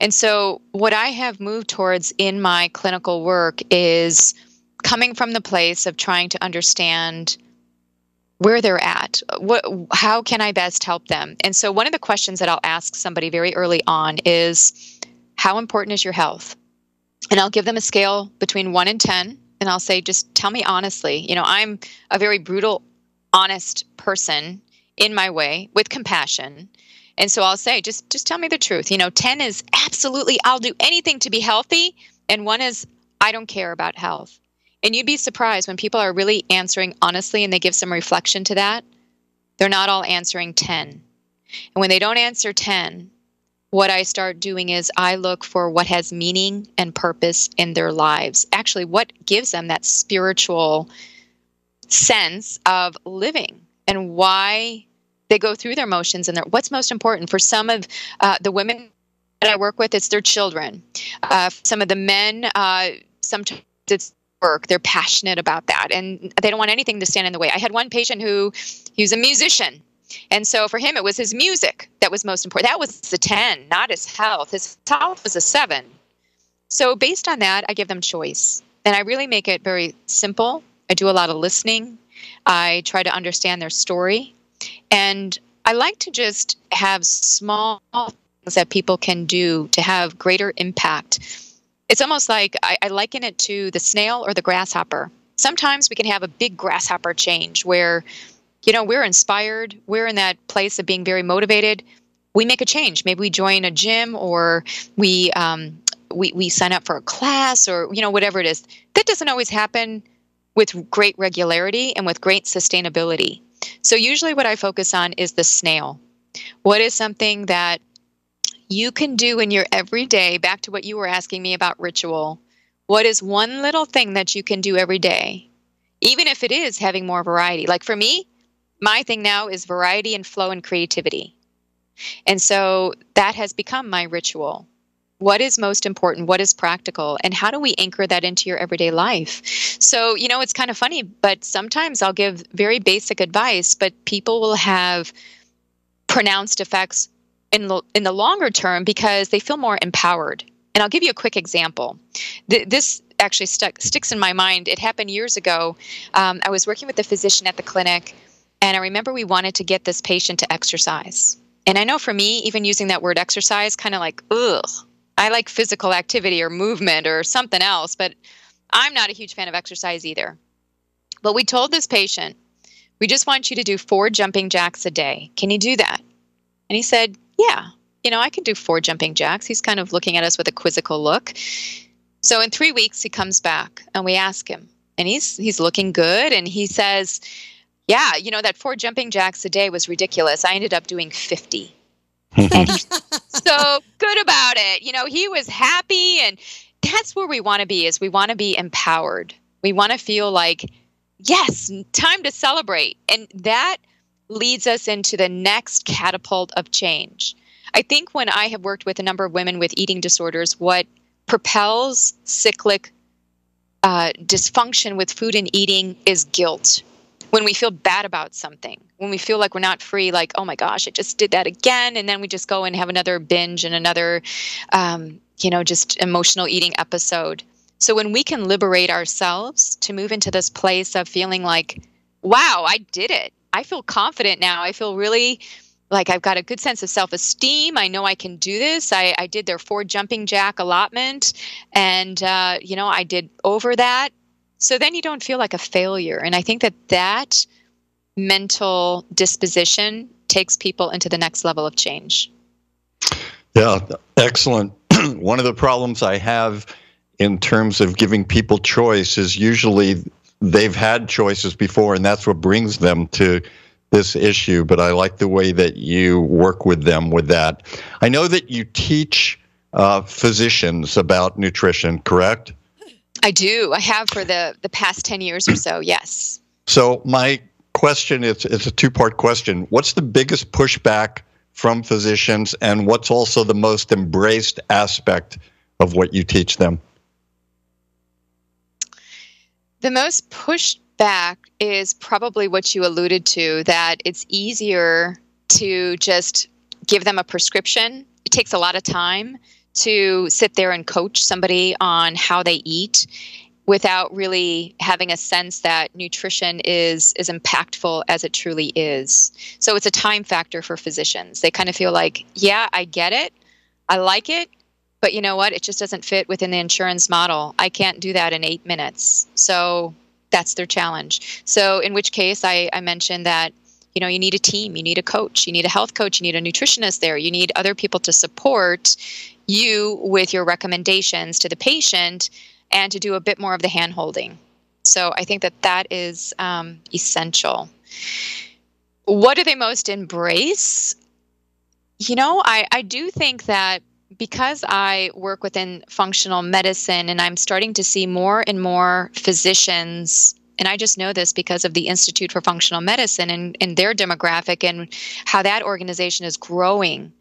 And so, what I have moved towards in my clinical work is coming from the place of trying to understand where they're at. What how can i best help them? And so one of the questions that i'll ask somebody very early on is how important is your health? And i'll give them a scale between 1 and 10 and i'll say just tell me honestly you know i'm a very brutal honest person in my way with compassion. And so i'll say just just tell me the truth. You know 10 is absolutely i'll do anything to be healthy and 1 is i don't care about health and you'd be surprised when people are really answering honestly and they give some reflection to that, they're not all answering 10. And when they don't answer 10, what I start doing is I look for what has meaning and purpose in their lives. Actually, what gives them that spiritual sense of living and why they go through their motions and their, what's most important for some of uh, the women that I work with, it's their children. Uh, some of the men, uh, sometimes it's work they're passionate about that and they don't want anything to stand in the way i had one patient who he was a musician and so for him it was his music that was most important that was the 10 not his health his health was a 7 So, based on that, I give them choice. And I really make it very simple. I do a lot of listening. I try to understand their story. And I like to just have small things that people can do to have greater impact. It's almost like I, I liken it to the snail or the grasshopper. Sometimes we can have a big grasshopper change where, you know, we're inspired, we're in that place of being very motivated. We make a change. Maybe we join a gym or we um, we, we sign up for a class or you know whatever it is that doesn't always happen with great regularity and with great sustainability so usually what i focus on is the snail what is something that you can do in your everyday back to what you were asking me about ritual what is one little thing that you can do every day? Even if it is having more variety. Like for me my thing now is variety and flow and creativity. And so that has become my ritual. What is most important? What is practical? And how do we anchor that into your everyday life? So you know it's kind of funny but sometimes i'll give very basic advice but people will have pronounced effects in the in the longer term because they feel more empowered and i'll give you a quick example this actually stuck sticks in my mind it happened years ago um, i was working with a physician at the clinic and i remember we wanted to get this patient to exercise and I know for me, even using that word exercise, kind of like, ugh, I like physical activity or movement or something else, but I'm not a huge fan of exercise either. But we told this patient, we just want you to do four jumping jacks a day. Can you do that? And he said, Yeah, you know, I can do four jumping jacks. He's kind of looking at us with a quizzical look. So in three weeks, he comes back and we ask him, and he's he's looking good, and he says, "Yeah, you know that four jumping jacks a day was ridiculous. I ended up doing 50." and he's so good about it. You know, he was happy and that's where we want to be is we want to be empowered. We want to feel like yes, time to celebrate. And that leads us into the next catapult of change. I think when I have worked with a number of women with eating disorders, what propels cyclic uh, dysfunction with food and eating is guilt when we feel bad about something, when we feel like we're not free, like, oh my gosh, I just did that again. And then we just go and have another binge and another, um, you know, just emotional eating episode. So when we can liberate ourselves to move into this place of feeling like, wow, I did it. I feel confident now. I feel really like I've got a good sense of self esteem. I know I can do this. I, I did their four jumping jack allotment and, uh, you know, I did over that so then you don't feel like a failure. And I think that that mental disposition takes people into the next level of change. Yeah, excellent. One of the problems I have in terms of giving people choice is usually they've had choices before, and that's what brings them to this issue. But I like the way that you work with them with that. I know that you teach uh, physicians about nutrition, correct? I do. I have for the the past 10 years or so. Yes. So my question is it's a two-part question. What's the biggest pushback from physicians and what's also the most embraced aspect of what you teach them? The most pushback is probably what you alluded to that it's easier to just give them a prescription. It takes a lot of time to sit there and coach somebody on how they eat without really having a sense that nutrition is as impactful as it truly is. So it's a time factor for physicians. They kind of feel like, yeah, I get it. I like it, but you know what? It just doesn't fit within the insurance model. I can't do that in 8 minutes. So that's their challenge. So in which case I, I mentioned that you know you need a team you need a coach you need a health coach you need a nutritionist there you need other people to support you with your recommendations to the patient and to do a bit more of the hand holding. So I think that that is um, essential. What do they most embrace? You know, I, I do think that because I work within functional medicine and I'm starting to see more and more physicians, and I just know this because of the Institute for Functional Medicine and, and their demographic and how that organization is growing,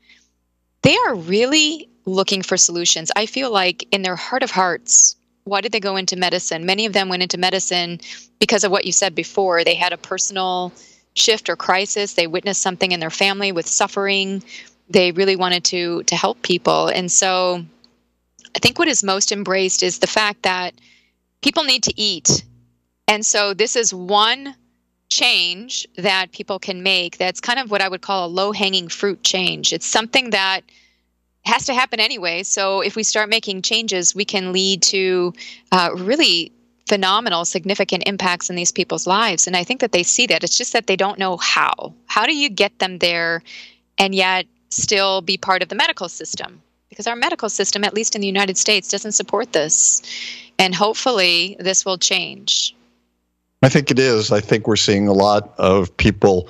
they are really looking for solutions. I feel like in their heart of hearts, why did they go into medicine? Many of them went into medicine because of what you said before. They had a personal shift or crisis. They witnessed something in their family with suffering. They really wanted to to help people. And so I think what is most embraced is the fact that people need to eat. And so this is one change that people can make that's kind of what I would call a low hanging fruit change. It's something that has to happen anyway. So if we start making changes, we can lead to uh, really phenomenal, significant impacts in these people's lives. And I think that they see that. It's just that they don't know how. How do you get them there and yet still be part of the medical system? Because our medical system, at least in the United States, doesn't support this. And hopefully this will change. I think it is. I think we're seeing a lot of people,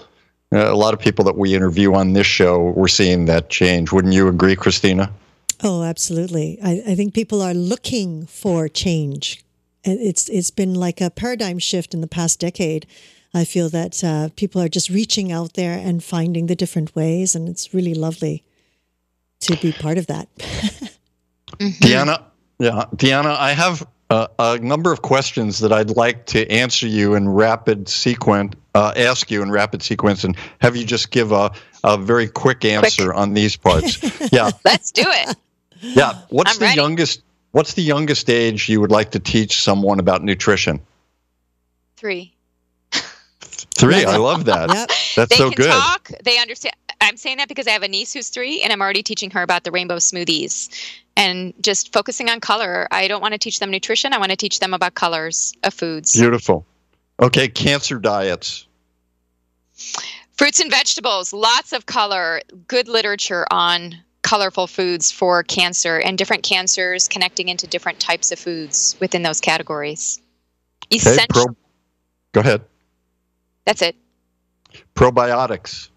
uh, a lot of people that we interview on this show, we're seeing that change. Wouldn't you agree, Christina? Oh, absolutely. I, I think people are looking for change. It's it's been like a paradigm shift in the past decade. I feel that uh, people are just reaching out there and finding the different ways, and it's really lovely to be part of that. mm-hmm. Deanna, yeah, Deanna, I have uh, a number of questions that I'd like to answer you in rapid sequence, uh, ask you in rapid sequence, and have you just give a, a very quick answer quick. on these parts. Yeah, let's do it. Yeah, what's I'm the ready. youngest? What's the youngest age you would like to teach someone about nutrition? Three. Three. I love that. Yep. That's they so can good. Talk. They understand. I'm saying that because I have a niece who's three, and I'm already teaching her about the rainbow smoothies and just focusing on color. I don't want to teach them nutrition. I want to teach them about colors of foods. Beautiful. Okay, cancer diets. Fruits and vegetables, lots of color, good literature on colorful foods for cancer and different cancers connecting into different types of foods within those categories. Essential. Okay, pro- Go ahead. That's it. Probiotics.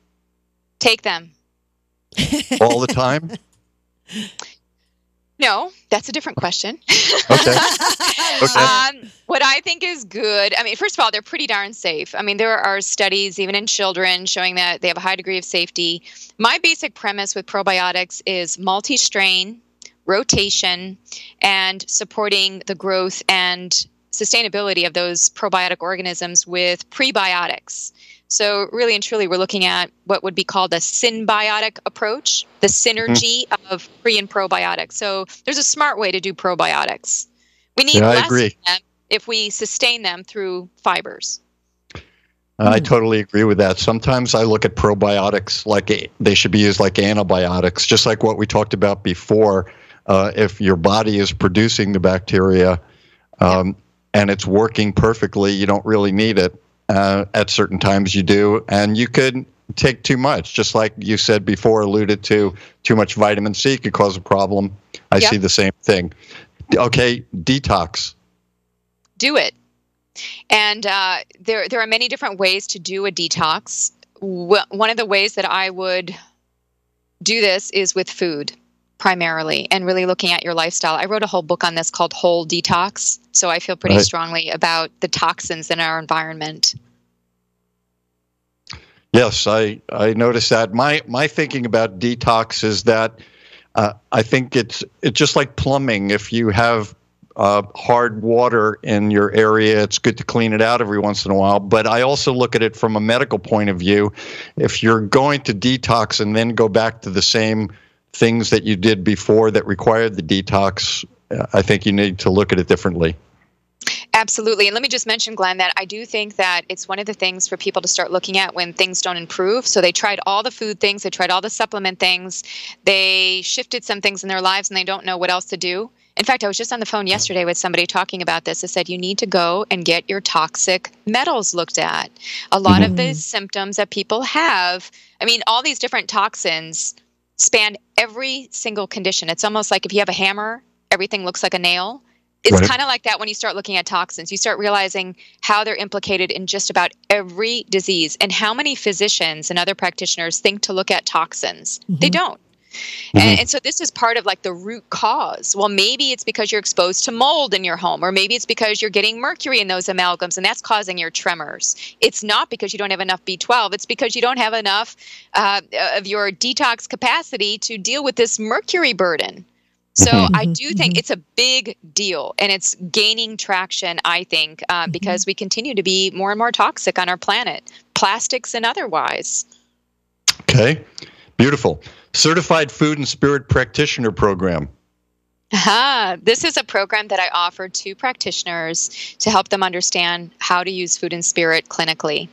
Take them. All the time? No, that's a different question. okay. okay. Um, what I think is good, I mean, first of all, they're pretty darn safe. I mean, there are studies, even in children, showing that they have a high degree of safety. My basic premise with probiotics is multi strain, rotation, and supporting the growth and sustainability of those probiotic organisms with prebiotics. So, really and truly, we're looking at what would be called a synbiotic approach, the synergy mm-hmm. of pre and probiotics. So, there's a smart way to do probiotics. We need yeah, less of them if we sustain them through fibers. I totally agree with that. Sometimes I look at probiotics like they should be used like antibiotics, just like what we talked about before. Uh, if your body is producing the bacteria um, and it's working perfectly, you don't really need it. Uh, at certain times you do, and you could take too much. Just like you said before, alluded to, too much vitamin C could cause a problem. I yep. see the same thing. Okay, detox. Do it. And uh, there, there are many different ways to do a detox. One of the ways that I would do this is with food primarily and really looking at your lifestyle. I wrote a whole book on this called Whole Detox. So I feel pretty right. strongly about the toxins in our environment. Yes, I, I noticed that. My my thinking about detox is that uh, I think it's it's just like plumbing. If you have uh, hard water in your area, it's good to clean it out every once in a while. But I also look at it from a medical point of view. If you're going to detox and then go back to the same things that you did before that required the detox, uh, I think you need to look at it differently. Absolutely. And let me just mention, Glenn, that I do think that it's one of the things for people to start looking at when things don't improve. So they tried all the food things, they tried all the supplement things, they shifted some things in their lives, and they don't know what else to do. In fact, I was just on the phone yesterday with somebody talking about this. I said, you need to go and get your toxic metals looked at. A lot mm-hmm. of the symptoms that people have, I mean, all these different toxins span every single condition. It's almost like if you have a hammer, everything looks like a nail. It's right. kind of like that when you start looking at toxins. You start realizing how they're implicated in just about every disease and how many physicians and other practitioners think to look at toxins. Mm-hmm. They don't. Mm-hmm. And, and, so this is part of like the root cause. Well, maybe it's because you're exposed to mold in your home, or maybe it's because you're getting mercury in those amalgams and that's causing your tremors. It's not because you don't have enough B12, it's because you don't have enough uh, of your detox capacity to deal with this mercury burden. So mm-hmm. I do think mm-hmm. it's a big deal and it's gaining traction, I think, uh, mm-hmm. because we continue to be more and more toxic on our planet, plastics and otherwise. Okay, beautiful. Certified Food and Spirit Practitioner Program. Ah, this is a program that I offer to practitioners to help them understand how to use food and spirit clinically.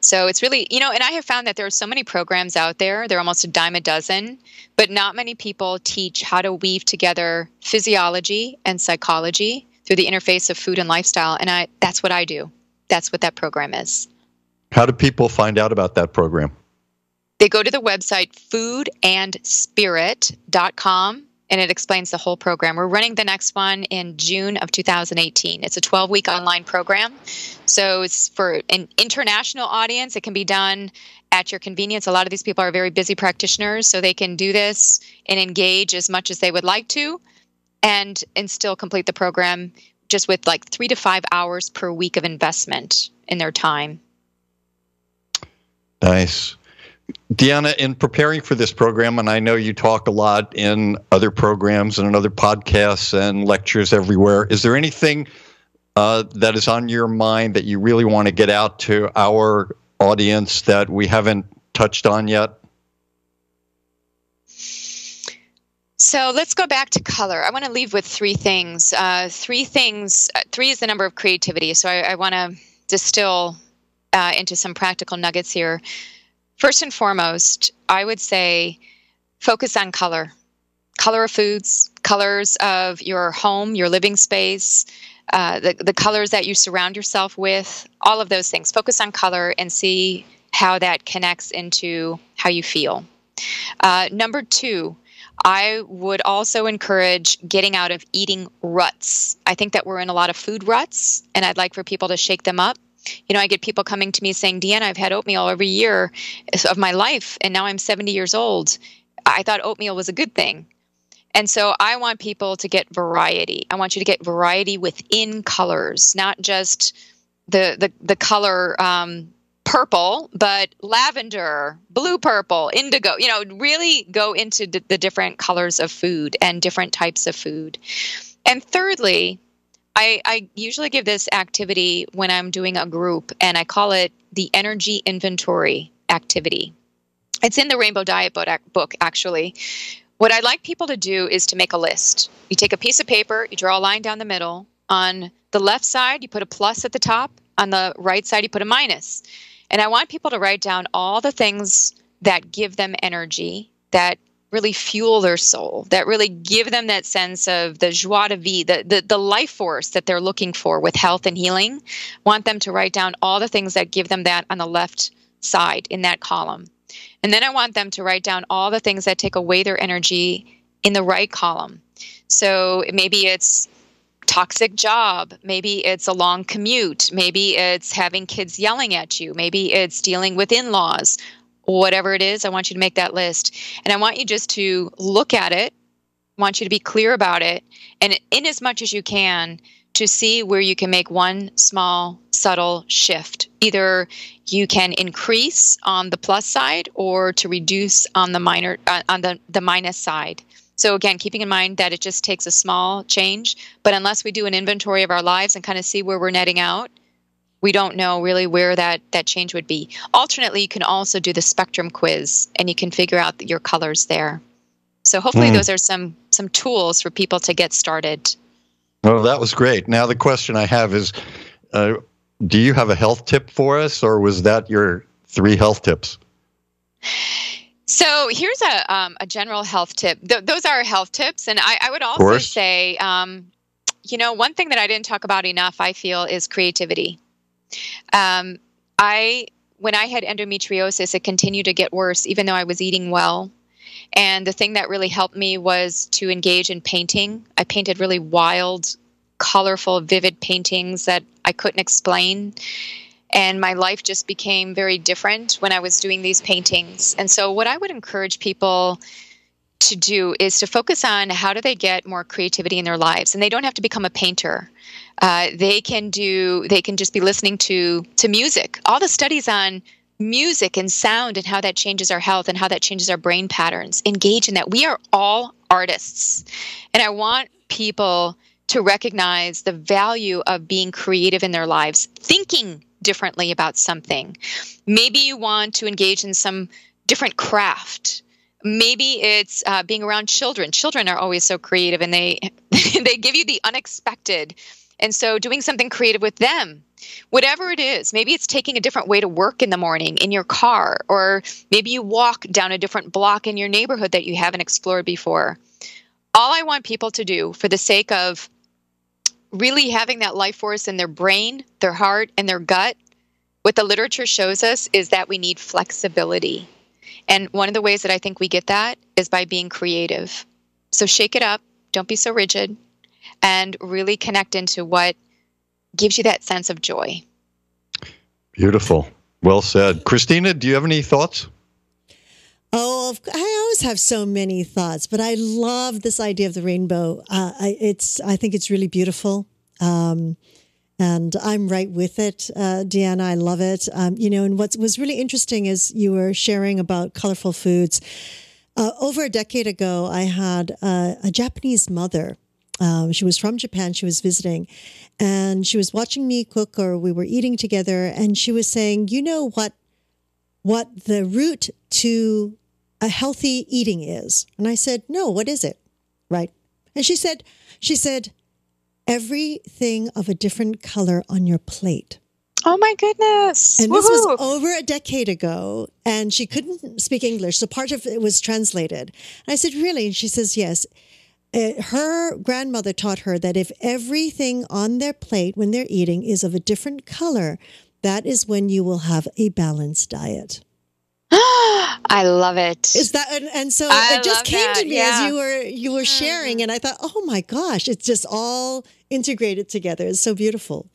So it's really, you know, and I have found that there are so many programs out there, there are almost a dime a dozen, but not many people teach how to weave together physiology and psychology through the interface of food and lifestyle. And I that's what I do. That's what that program is. How do people find out about that program? They go to the website foodandspirit.com and it explains the whole program. We're running the next one in June of 2018. It's a 12 week online program. So it's for an international audience. It can be done at your convenience. A lot of these people are very busy practitioners, so they can do this and engage as much as they would like to and and still complete the program just with like 3 to 5 hours per week of investment in their time. Nice. Deanna, in preparing for this program, and I know you talk a lot in other programs and in other podcasts and lectures everywhere, is there anything uh, that is on your mind that you really want to get out to our audience that we haven't touched on yet? So let's go back to color. I want to leave with three things. Uh, three things. Uh, three is the number of creativity. So I, I want to distill uh, into some practical nuggets here. First and foremost, I would say focus on color. Color of foods, colors of your home, your living space, uh, the, the colors that you surround yourself with, all of those things. Focus on color and see how that connects into how you feel. Uh, number two, I would also encourage getting out of eating ruts. I think that we're in a lot of food ruts, and I'd like for people to shake them up you know, I get people coming to me saying, Deanna, I've had oatmeal every year of my life, and now I'm 70 years old. I thought oatmeal was a good thing. And so I want people to get variety. I want you to get variety within colors, not just the the, the color um, purple, but lavender, blue purple, indigo. You know, really go into the, the different colors of food and different types of food. And thirdly, I, I usually give this activity when I'm doing a group, and I call it the energy inventory activity. It's in the Rainbow Diet book, actually. What I'd like people to do is to make a list. You take a piece of paper, you draw a line down the middle. On the left side, you put a plus at the top. On the right side, you put a minus. And I want people to write down all the things that give them energy, that really fuel their soul, that really give them that sense of the joie de vivre, the, the, the life force that they're looking for with health and healing. Want them to write down all the things that give them that on the left side in that column. And then I want them to write down all the things that take away their energy in the right column. So maybe it's toxic job. Maybe it's a long commute. Maybe it's having kids yelling at you. Maybe it's dealing with in laws whatever it is, I want you to make that list. And I want you just to look at it, I want you to be clear about it, and in as much as you can, to see where you can make one small, subtle shift. Either you can increase on the plus side or to reduce on the minor uh, on the, the minus side. So again, keeping in mind that it just takes a small change, but unless we do an inventory of our lives and kind of see where we're netting out, we don't know really where that that change would be. Alternately, you can also do the spectrum quiz and you can figure out your colors there. So hopefully mm. those are some some tools for people to get started. Well, that was great. Now the question I have is uh, do you have a health tip for us or was that your three health tips? So here's a, um, a general health tip. Th- those are health tips. And I, I would also say, um, you know, one thing that I didn't talk about enough, I feel, is creativity. Um, I when I had endometriosis, it continued to get worse, even though I was eating well. And the thing that really helped me was to engage in painting. I painted really wild, colorful, vivid paintings that I couldn't explain. And my life just became very different when I was doing these paintings. And so, what I would encourage people to do is to focus on how do they get more creativity in their lives. And they don't have to become a painter. Uh, they can do they can just be listening to to music. All the studies on music and sound and how that changes our health and how that changes our brain patterns engage in that. We are all artists. And i want people to recognize the value of being creative in their lives thinking differently about something. Maybe you want to engage in some different craft maybe it's uh, being around children. Children are always so creative and they they give you the unexpected. And so doing something creative with them whatever it is maybe it's taking a different way to work in the morning in your car or maybe you walk down a different block in your neighborhood that you haven't explored before. All i want people to do for the sake of really having that life force in their brain their heart and their gut what the literature shows us is that we need flexibility and one of the ways that I think we get that is by being creative. So shake it up, don't be so rigid, and really connect into what gives you that sense of joy. Beautiful. Well said. Christina, do you have any thoughts? Oh, I always have so many thoughts, but I love this idea of the rainbow. Uh, I, it's, I think it's really beautiful. Um, and I'm right with it, uh, Deanna. I love it. Um, you know, and what was really interesting is you were sharing about colorful foods. Uh, over a decade ago, I had uh, a Japanese mother. Um, she was from Japan. She was visiting, and she was watching me cook, or we were eating together. And she was saying, "You know what? What the route to a healthy eating is?" And I said, "No. What is it?" Right? And she said, "She said." Everything of a different color on your plate. Oh my goodness. And Woo-hoo. this was over a decade ago, and she couldn't speak English. So part of it was translated. And I said, Really? And she says, Yes. Uh, her grandmother taught her that if everything on their plate when they're eating is of a different color, that is when you will have a balanced diet. I love it. Is that and, and so I it just came that. to me yeah. as you were you were sharing, mm. and I thought, oh my gosh, it's just all integrated together. It's so beautiful.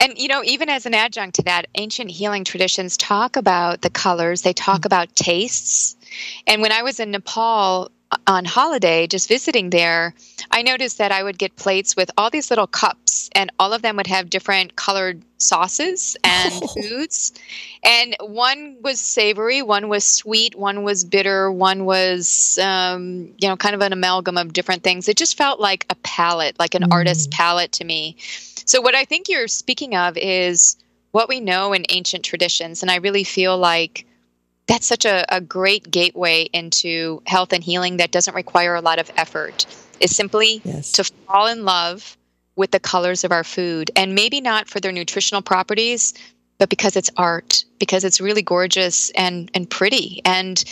And you know, even as an adjunct to that, ancient healing traditions talk about the colors. They talk mm. about tastes. And when I was in Nepal, on holiday, just visiting there, I noticed that I would get plates with all these little cups, and all of them would have different colored sauces and oh. foods. And one was savory, one was sweet, one was bitter, one was, um, you know, kind of an amalgam of different things. It just felt like a palette, like an mm. artist's palette to me. So, what I think you're speaking of is what we know in ancient traditions. And I really feel like that's such a, a great gateway into health and healing that doesn't require a lot of effort. Is simply yes. to fall in love with the colors of our food. And maybe not for their nutritional properties but because it's art because it's really gorgeous and and pretty. And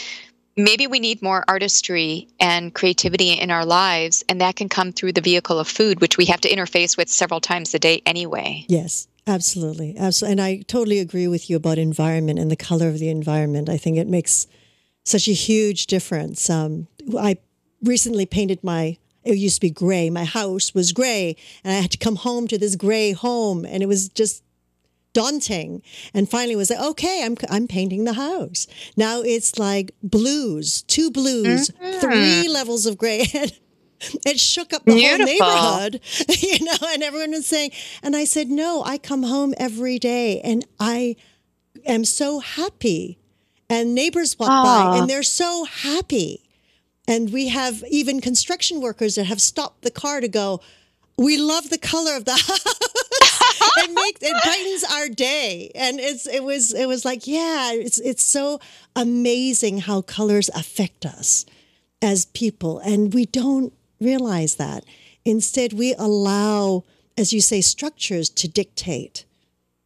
maybe we need more artistry and creativity in our lives and that can come through the vehicle of food which we have to interface with several times a day anyway. Yes Absolutely. Absolutely. And I totally agree with you about environment and the color of the environment. I think it makes such a huge difference. Um, I recently painted my, it used to be gray. My house was gray, and I had to come home to this gray home, and it was just daunting. And finally, was like, okay, I'm I'm painting the house. Now it's like blues, two blues, mm-hmm. three levels of gray. it shook up the Beautiful. whole neighborhood, you know, and everyone was saying, and I said, no, I come home every day and I am so happy. And neighbors walk Aww. by and they're so happy. And we have even construction workers that have stopped the car to go, we love the color of the house. it makes it brightens our day. And it's it was it was like, yeah, it's it's so amazing how colors affect us as people. And we don't realize that. Instead, we allow, as you say, structures to dictate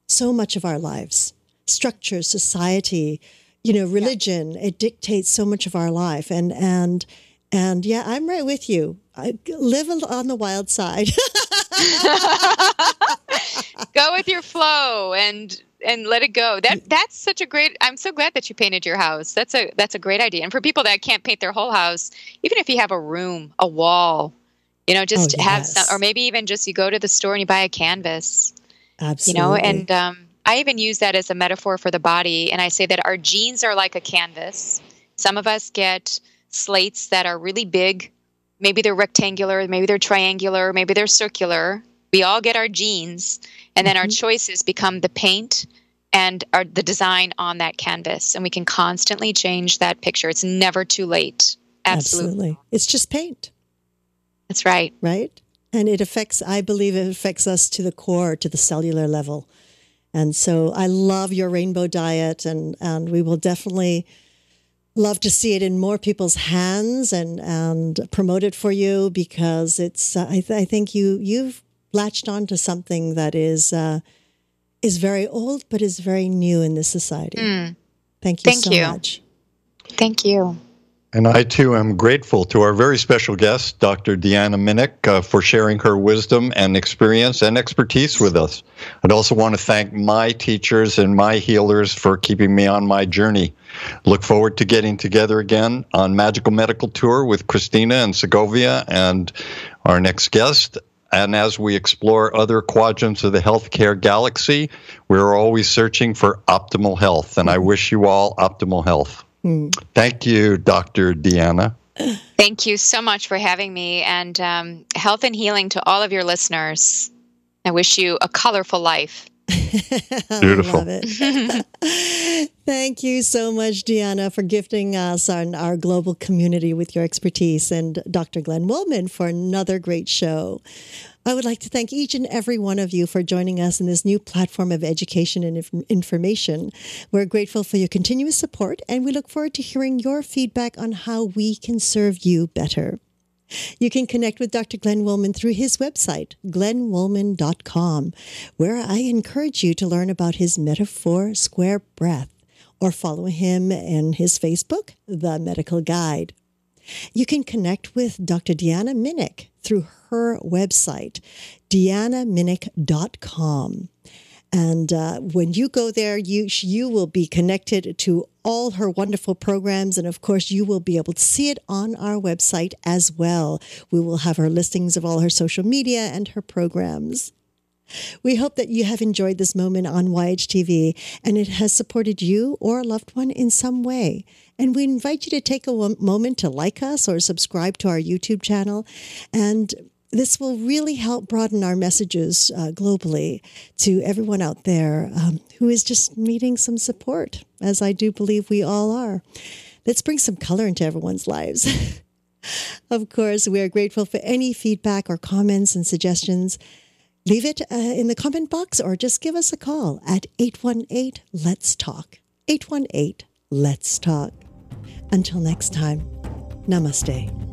so much of our lives. structures, society, you know, religion, yeah. it dictates so much of our life. And and and yeah, I'm right with you. I live on the wild side. go with your flow and and let it go. That that's such a great. I'm so glad that you painted your house. That's a that's a great idea. And for people that can't paint their whole house, even if you have a room, a wall, you know, just oh, have some, or maybe even just you go to the store and you buy a canvas. Absolutely. You know, and um, I even use that as a metaphor for the body, and I say that our genes are like a canvas. Some of us get slates that are really big. Maybe they're rectangular, maybe they're triangular, maybe they're circular. We all get our genes and then mm-hmm. our choices become the paint and our, the design on that canvas and we can constantly change that picture. It's never too late. Absolutely, absolutely. it's just paint. That's right. Right? And it affects i believe it affects us to the core to the cellular level. And so i love your rainbow diet and and we will definitely love to see it in more people's hands and and promote it for you because it's uh, I, th- I think you you've latched on to something that is uh, is very old but is very new in this society. Mm. Thank you Thank so you. much. Thank you. And I too am grateful to our very special guest, Dr. Deanna Minich, uh, for sharing her wisdom and experience and expertise with us. I'd also want to thank my teachers and my healers for keeping me on my journey. Look forward to getting together again on Magical Medical Tour with Christina and Segovia and our next guest. And as we explore other quadrants of the healthcare galaxy, we're always searching for optimal health. And I wish you all optimal health. Thank you, Dr. Deanna. Thank you so much for having me and um, health and healing to all of your listeners. I wish you a colorful life. Beautiful. Thank you so much, Deanna, for gifting us and our global community with your expertise, and Dr. Glenn Wollman for another great show. I would like to thank each and every one of you for joining us in this new platform of education and inf- information. We're grateful for your continuous support, and we look forward to hearing your feedback on how we can serve you better. You can connect with Dr. Glenn Wollman through his website, glennwollman.com, where I encourage you to learn about his metaphor square breath, or follow him in his Facebook, The Medical Guide. You can connect with Dr. Deanna Minich through her website, deannaminich.com. And uh, when you go there, you you will be connected to all her wonderful programs, and of course, you will be able to see it on our website as well. We will have her listings of all her social media and her programs. We hope that you have enjoyed this moment on YHTV and it has supported you or a loved one in some way. And we invite you to take a moment to like us or subscribe to our YouTube channel. And this will really help broaden our messages uh, globally to everyone out there um, who is just needing some support, as I do believe we all are. Let's bring some color into everyone's lives. of course, we are grateful for any feedback or comments and suggestions. Leave it uh, in the comment box or just give us a call at 818 Let's Talk. 818 Let's Talk. Until next time, namaste.